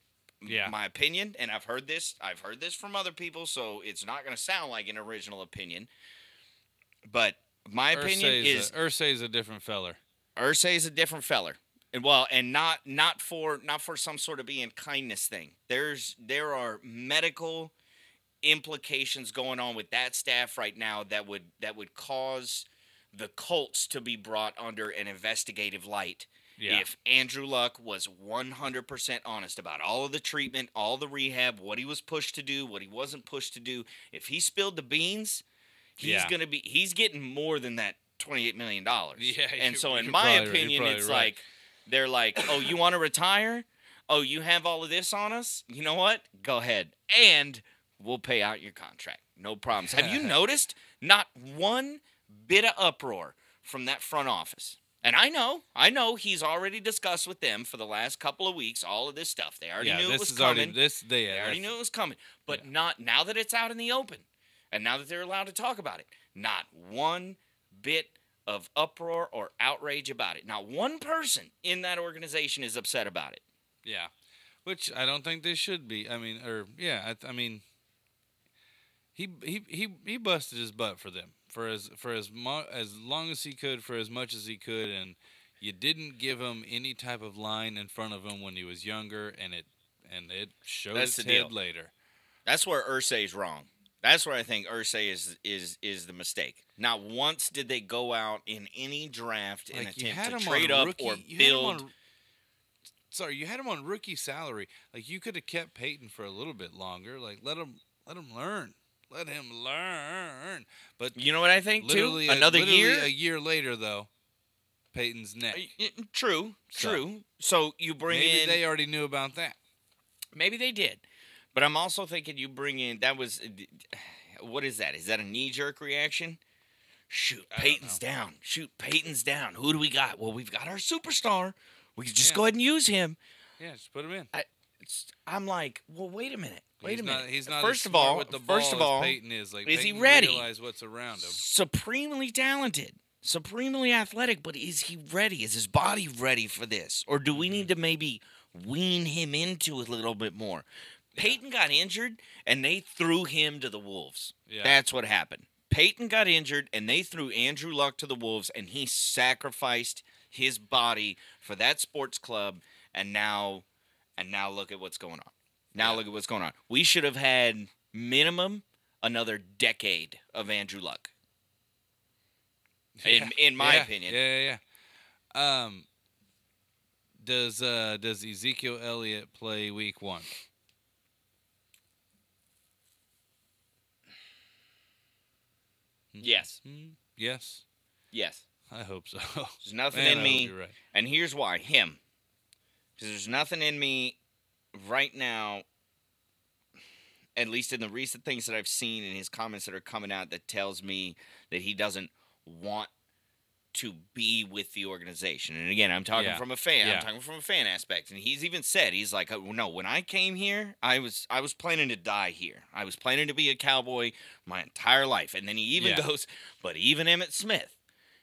Yeah. my opinion and I've heard this I've heard this from other people so it's not going to sound like an original opinion but my opinion is a, Irsay's a different feller. Irsay is a different feller. And well, and not not for not for some sort of being kindness thing. There's there are medical implications going on with that staff right now that would that would cause the Colts to be brought under an investigative light Yeah, if Andrew Luck was 100% honest about all of the treatment, all the rehab, what he was pushed to do, what he wasn't pushed to do, if he spilled the beans, he's Yeah. going to be he's getting more than that 28 million dollars. (laughs) Yeah, And so (laughs) in my right, opinion it's right. like they're like, "Oh, you want to retire? Oh, you have all of this on us? You know what? Go ahead. And we'll pay out your contract. No problems." have you (laughs) noticed not one bit of uproar from that front office? And I know, I know he's already discussed with them for the last couple of weeks all of this stuff. They already yeah. knew this it was coming. already this. They, they already knew it was coming. But yeah. not now that it's out in the open. And now that they're allowed to talk about it. Not one bit of uproar or outrage about it. Not one person in that organization is upset about it. Yeah, which I don't think they should be. I mean, or yeah, I, I mean, he he he he busted his butt for them for as for as mu- as long as he could, for as much as he could, and you didn't give him any type of line in front of him when he was younger, and it and it showed That's its the head deal. later. That's where Irsay's wrong. That's where I think Irsay is is is the mistake. Not once did they go out in any draft and Like attempt to trade up rookie, or you had him build. on- sorry, you had him on rookie salary. Like you could have kept Peyton for a little bit longer. Like let him let him learn. Let him learn. But You know what I think too? a- Another year. a year later though, Peyton's neck. True, So, true. So you bring Maybe in. they already knew about that. Maybe they did, but I'm also thinking you bring in. That was. What is that? Is that a knee jerk reaction? Shoot, Peyton's down. Shoot, Peyton's down. Who do we got? Well, we've got our superstar. We can just Yeah. go ahead and use him. Yeah, just put him in. It's, I'm like, well, wait a minute. Wait he's a minute. Not, he's not First of all, first of all, Peyton is. Like is he Peyton ready? Realize what's around him. supremely talented, supremely athletic, but is he ready? Is his body ready for this? Or do we need Mm-hmm. to maybe wean him into a little bit more? Peyton got injured and they threw him to the Wolves. Yeah. That's what happened. Peyton got injured and they threw Andrew Luck to the Wolves and he sacrificed his body for that sports club and now and now look at what's going on. Now Yeah. look at what's going on. We should have had minimum another decade of Andrew Luck. In in my Yeah, opinion. Yeah, yeah, yeah. Um, does uh does Ezekiel Elliott play week one? Yes. Hmm, Yes, Yes. I hope so. There's nothing Man, in me right. And here's why him. Because there's nothing in me right now, at least in the recent things that I've seen in his comments that are coming out, that tells me that he doesn't want to be with the organization. And again, I'm talking Yeah. from a fan. Yeah. I'm talking from a fan aspect. And he's even said he's like, "Oh, no, when I came here, I was I was planning to die here. I was planning to be a cowboy my entire life." And then he even Yeah. goes, "But even Emmitt Smith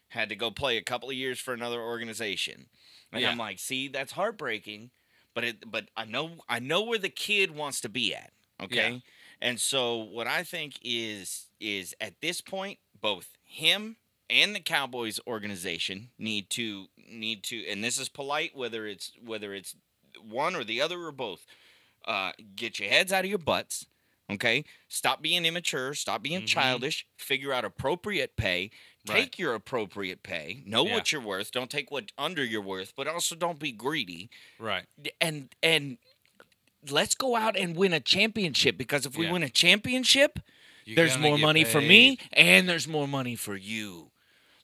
had to go play a couple of years for another organization." And Yeah. I'm like, "See, that's heartbreaking." But it, but I know I know where the kid wants to be at. Okay. Yeah. And so what I think is is at this point, both him and the Cowboys organization need to need to and this is polite whether it's whether it's one or the other or both. Uh, get your heads out of your butts. Okay? Stop being immature, stop being Mhm. childish, figure out appropriate pay, take Right. your appropriate pay, know Yeah. what you're worth, don't take what under your worth, but also don't be greedy Right. and and let's go out and win a championship because if we Yeah. win a championship, You there's more money for me and there's more money for you.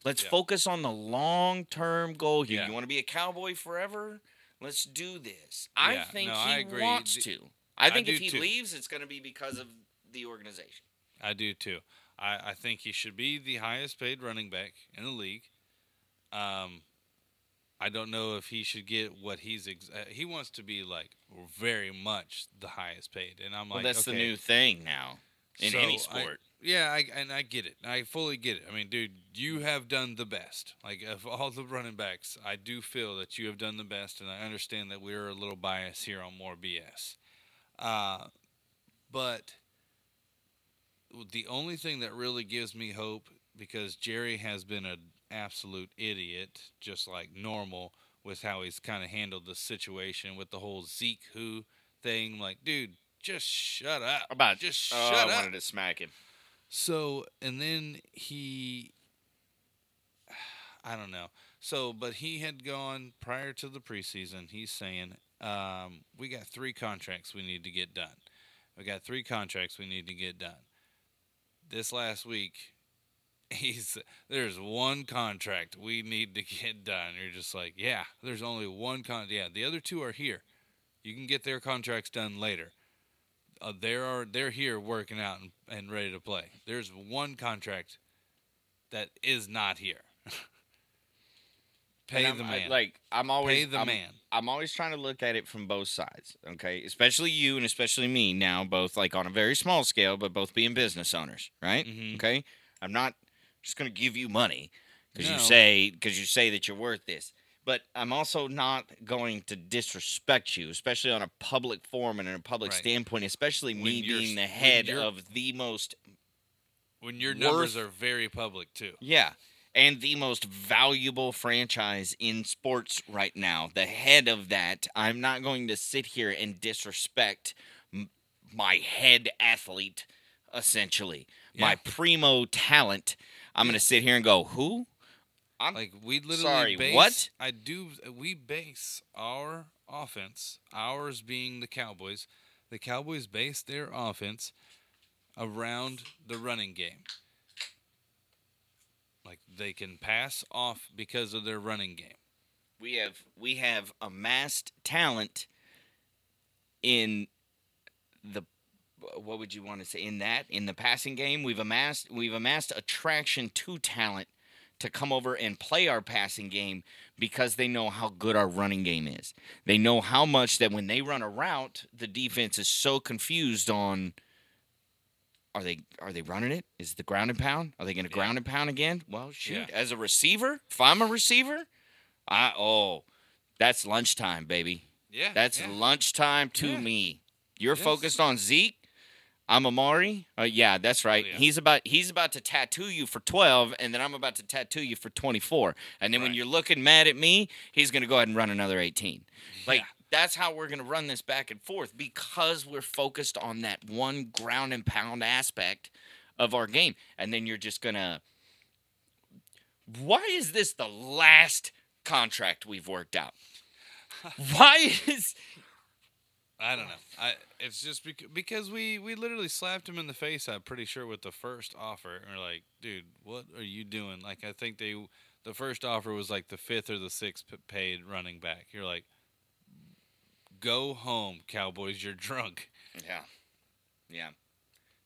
Let's Yeah. focus on the long-term goal here. You want to be a cowboy forever? Let's do this. I think no, he I wants D- to. I I think if he too. leaves, it's going to be because of the organization. I do too. I, I think he should be the highest paid running back in the league. Um, I don't know if he should get what he's. Ex- uh, he wants to be like very much the highest paid, and I'm Well, like, that's the new thing now in so any I- sport. yeah, I, and I get it. I fully get it. I mean, dude, you have done the best. Like of all the running backs, I do feel that you have done the best, and I understand that we're a little biased here on more BS. Uh, but the only thing that really gives me hope, because Jerry has been an absolute idiot, just like normal, with how he's kind of handled the situation with the whole Zeke who thing. Like, dude, just shut up. About just oh, shut I up. wanted to smack him. So, and then he, (sighs) I don't know. So, but he had gone prior to the preseason. He's saying, um, we got three contracts we need to get done. We got three contracts we need to get done. This last week, (laughs) he's there's one contract we need to get done. You're just like, yeah, there's only one con. Yeah, the other two are here. You can get their contracts done later uh, they are they're here working out and, and ready to play. There's one contract that is not here. (laughs) Pay the I'm- I- man. like I'm always Pay the I'm- man. I'm always trying to look at it from both sides, okay? Especially you and especially me now, both like on a very small scale, but both being business owners, right? Mhm. Okay, I'm not just going to give you money because you say because you say that you're worth this, but I'm also not going to disrespect you, especially on a public forum and in a public Right. standpoint, especially me When you're being the head of the most when your numbers worth- are very public too. Yeah. And the most valuable franchise in sports right now, the head of that, I'm not going to sit here and disrespect my head athlete, essentially, my primo talent. I'm going to sit here and go, who? I'm Like we literally Sorry, base, what? I do we base our offense, ours being the Cowboys. The Cowboys base their offense around the running game. Like they can pass off because of their running game. we have we have amassed talent in the what would you want to say in that in the passing game we've amassed we've amassed attraction to talent to come over and play our passing game because they know how good our running game is. They know how much that when they run a route, the defense is so confused on are they are they running it? Is the ground and pound? Are they going to Yeah. ground and pound again? Well, shoot, Yeah. as a receiver, if I'm a receiver, I oh, that's lunchtime, baby. Yeah. That's yeah. lunchtime to me. You're Yes. focused on Zeke. I'm Amari. Uh, yeah, that's right. Oh. He's about he's about to tattoo you for 12, and then I'm about to tattoo you for 24. And then when you're looking mad at me, he's gonna go ahead and run another 18. Like Yeah. That's how we're gonna run this back and forth because we're focused on that one ground and pound aspect of our game. And then you're just gonna. Why is this the last contract we've worked out? (laughs) Why is I don't know. I it's just bec- because we we literally slapped him in the face. I'm pretty sure with the first offer, and we're like, dude, what are you doing? Like, I think they the first offer was like the fifth or the sixth paid running back. You're like, go home, Cowboys. You're drunk. Yeah. Yeah.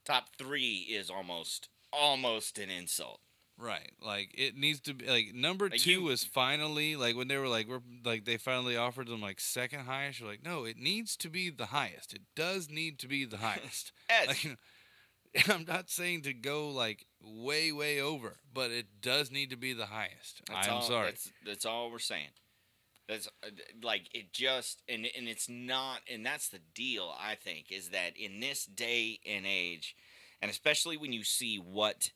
Top three is almost almost an insult. Right. Like it needs to be like number Like, two you- was finally like when they were like we're like they finally offered them like second highest. You're like, no, it needs to be the highest. It does need to be the (laughs) highest. Ed, Like, (laughs) I'm not saying to go like way, way over, but it does need to be the highest. that's I'm all, sorry. That's, that's all we're saying. That's uh, like it just and and it's not and that's the deal I think is that in this day and age, and especially when you see what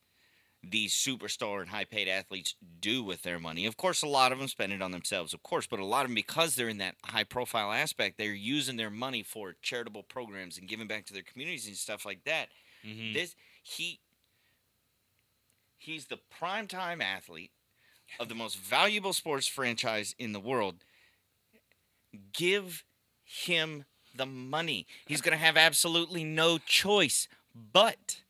these superstar and high paid athletes do with their money. Of course, a lot of them spend it on themselves, of course, but a lot of them, because they're in that high profile aspect, they're using their money for charitable programs and giving back to their communities and stuff like that. Mhm. This he he's the primetime athlete of the most valuable sports franchise in the world. Give him the money. He's going to have absolutely no choice but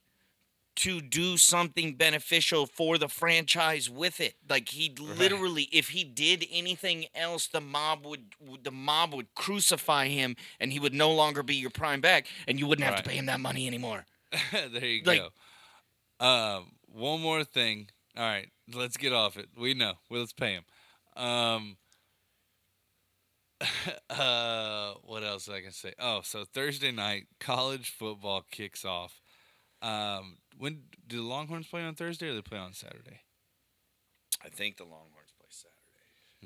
to do something beneficial for the franchise with it. Like he Right. literally if he did anything else the mob would the mob would crucify him and he would no longer be your prime back and you wouldn't have to pay him that money anymore. (laughs) there you like- go. Um, one more thing. All right, let's get off it. We know. Well, let's pay him. Um, (laughs) uh, what else I can say? Oh, so Thursday night, college football kicks off. Um, when do the Longhorns play on Thursday or they play on Saturday? I think the Longhorns play Saturday.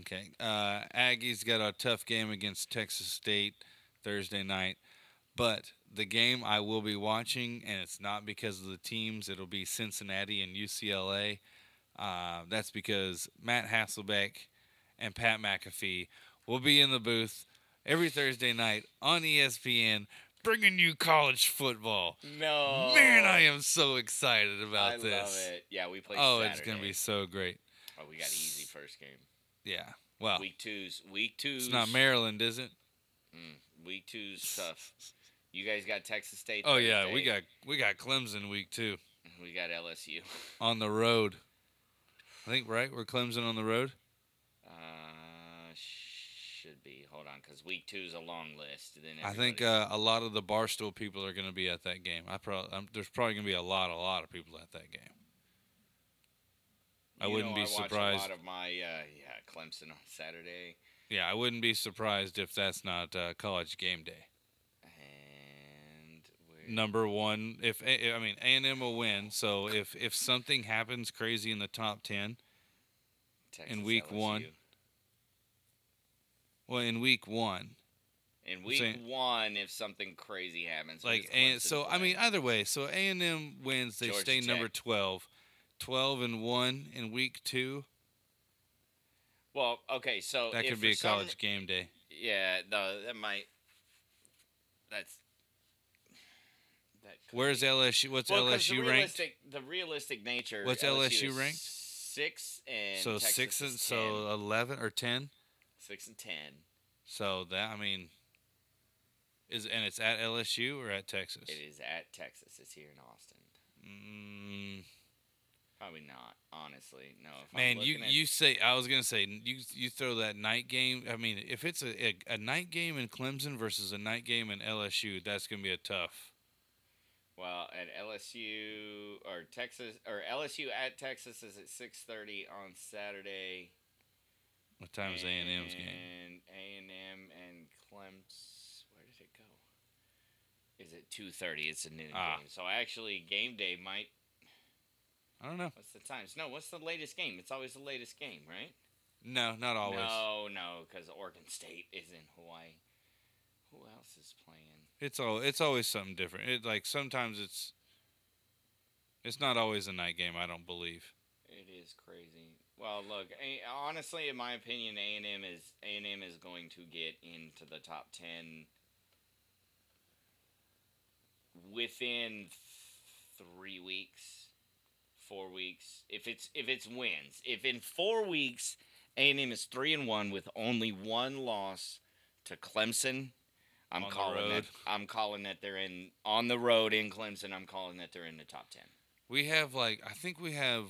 Okay. Uh, Aggies got a tough game against Texas State Thursday night, but the game I will be watching, and it's not because of the teams. It'll be Cincinnati and UCLA. Uh, that's because Matt Hasselbeck and Pat McAfee will be in the booth every Thursday night on ESPN, bringing you college football. No. Man, I am so excited about I this. I love it. Yeah, we play Oh, Saturday. it's gonna be so great. Oh, we got easy first game. Yeah. Well, Week two's week two's it's not Maryland, is it? Mm, week two's tough. You guys got Texas State. Oh yeah, we got we got Clemson week two we got LSU. on the road. I think right, we're Clemson on the road. Uh, should be. Hold on, because week two is a long list. Then I think uh, a lot of the barstool people are going to be at that game. I probably I'm, there's probably going to be a lot, a lot of people at that game. I You wouldn't know, be I watch surprised. A lot of my uh, yeah Clemson on Saturday, Yeah, I wouldn't be surprised if that's not uh, college game day. Number one, if A- I mean A and M will win. So if if something happens crazy in the top ten, Texas week one. Well, in week one, In week saying- one, if something crazy happens, like and so I mean either way. So A and M wins, they Georgia stay number Tech. 12. 12 and one in week two. well, okay, so That if could be a some- college game day. Yeah, no, that might. That's. Where's. LSU? What's Well, LSU the ranked? The realistic nature. What's LSU, LSU ranked? Six and So Texas six and so 11 or 10. 10. six and ten. So that I mean, is and it's at LSU or at Texas? It is at Texas. It's here in Austin. Mm, Probably not, honestly. No. Man, you at- you say I was gonna say you you throw that night game. I mean, if it's a, a a night game in Clemson versus a night game in LSU, that's gonna be a tough. Well, at LSU or Texas or LSU at Texas is at six thirty on Saturday. What time is A and M's game? And A and M and Clemson. Where did it go? Is it two thirty? It's a noon Ah. game. So actually, game day might. I don't know. What's the times? No, what's the latest game? It's always the latest game, right? No, not always. No, no, because Oregon State is in Hawaii. Who else is playing? It's all it's always something different. It like sometimes it's it's not always a night game. I don't believe. It is crazy. Well, look, honestly, in my opinion, A and M is A and M is going to get into the top ten within three weeks, four weeks. If it's if it's wins, if in four weeks A and M is three and one with only one loss to Clemson. I'm On calling that. I'm calling that they're in on the road in Clemson. I'm calling that they're in the top ten. We have like I think we have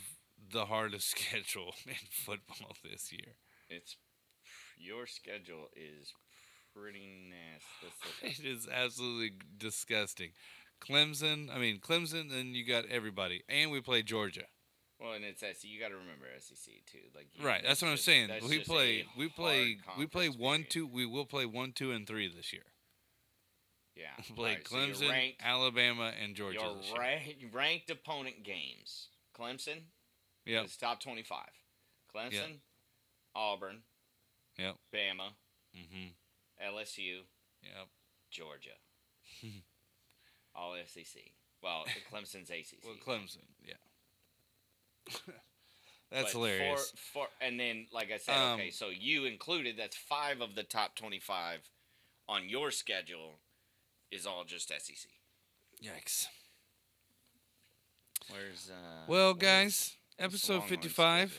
the hardest (laughs) schedule in football this year. It's your schedule is pretty nasty. (laughs) It is absolutely disgusting. Clemson, I mean Clemson, then you got everybody, and we play Georgia. Well, and it's SEC. You got to remember SEC too. Like Right, that's what I'm saying. We play, we play, we play one, period. two. We will play one, two, and three this year. Yeah, (laughs) We play Alright, so Clemson, ranked, Alabama, and Georgia your ra- ranked opponent games. Clemson Yep. is top twenty-five. Clemson, Auburn, Yep. Bama, Mm-hmm. LSU, Yep. Georgia. (laughs) All SEC. Well, Clemson's ACC. Well, Clemson. Yeah. (laughs) That's But hilarious. For, for, and then, like I said, Um, okay, so you included. That's five of the top twenty-five on your schedule. Is all just SEC. Yikes. Where's uh? Well, guys, episode 55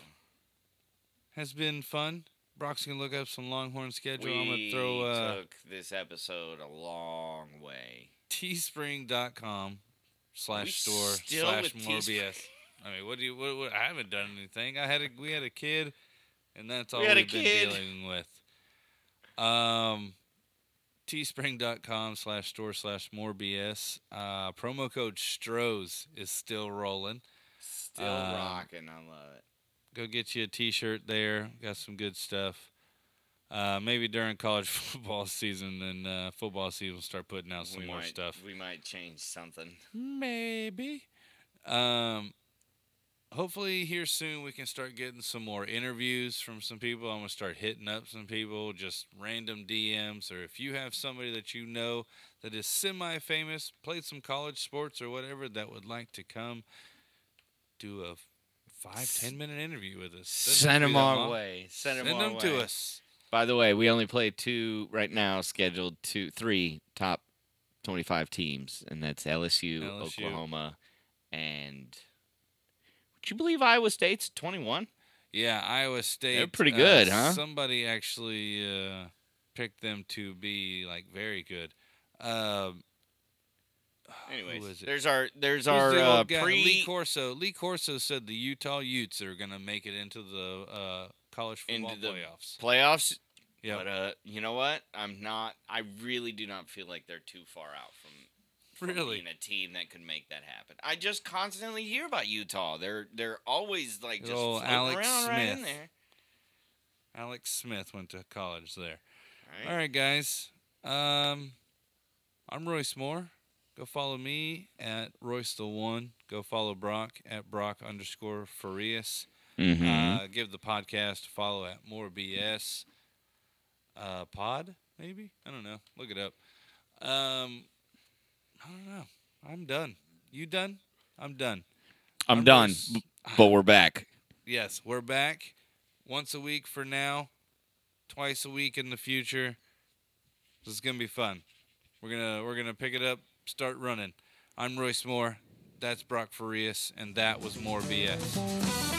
has been fun. Brock's gonna look up some Longhorn schedule. We I'm gonna throw uh, took this episode a long way. teespring.com slash store still slash with more Teespring? I mean, what do you? What, what, I haven't done anything. I had a we had a kid, and that's all We we've been kid. dealing with. Um, teespring.com slash store slash more BS. Uh, promo code Strohs is still rolling. Still Um, rocking. I love it. Go get you a T-shirt there. Got some good stuff. Uh, maybe during college (laughs) football season and uh, football season, we'll start putting out some we more might, stuff. We might change something. Maybe. Um, hopefully here soon we can start getting some more interviews from some people. I'm gonna start hitting up some people, just random DMs, or if you have somebody that you know that is semi-famous, played some college sports or whatever, that would like to come do a five ten minute interview with us. Doesn't Send them our long. way. Send them Send them to us. By the way, we only play two right now, scheduled two, three top twenty-five teams, and that's LSU, LSU. Oklahoma, and would you believe Iowa State's twenty-one? Yeah, Iowa State. They're pretty uh, good, huh? Somebody actually uh, picked them to be like very good. Um, who Anyways, it? there's our there's Who's our the uh, old guy? Lee Corso. Lee Corso said the Utah Utes are gonna make it into the uh, college football Into the playoffs. playoffs. Yeah, But uh, you know what? I'm not. I really do not feel like they're too far out from. from Really? being a team that could make that happen. I just constantly hear about Utah. They're they're always like just old floating Alex around right in Smith. there. Alex Smith went to college there. Right? All right, guys. Um, I'm Royce Moore. Go follow me at Royce the One. Go follow Brock at Brock underscore Farias. Mm-hmm. Uh, give the podcast a follow at More BS uh, Pod, maybe. I don't know. Look it up. Um, I don't know. I'm done. You done? I'm done. I'm, I'm done, but we're back. Yes, we're back once a week for now, twice a week in the future. This is gonna be fun. We're gonna we're gonna pick it up, start running. I'm Royce Moore. That's Brock Farias, and that was more BS.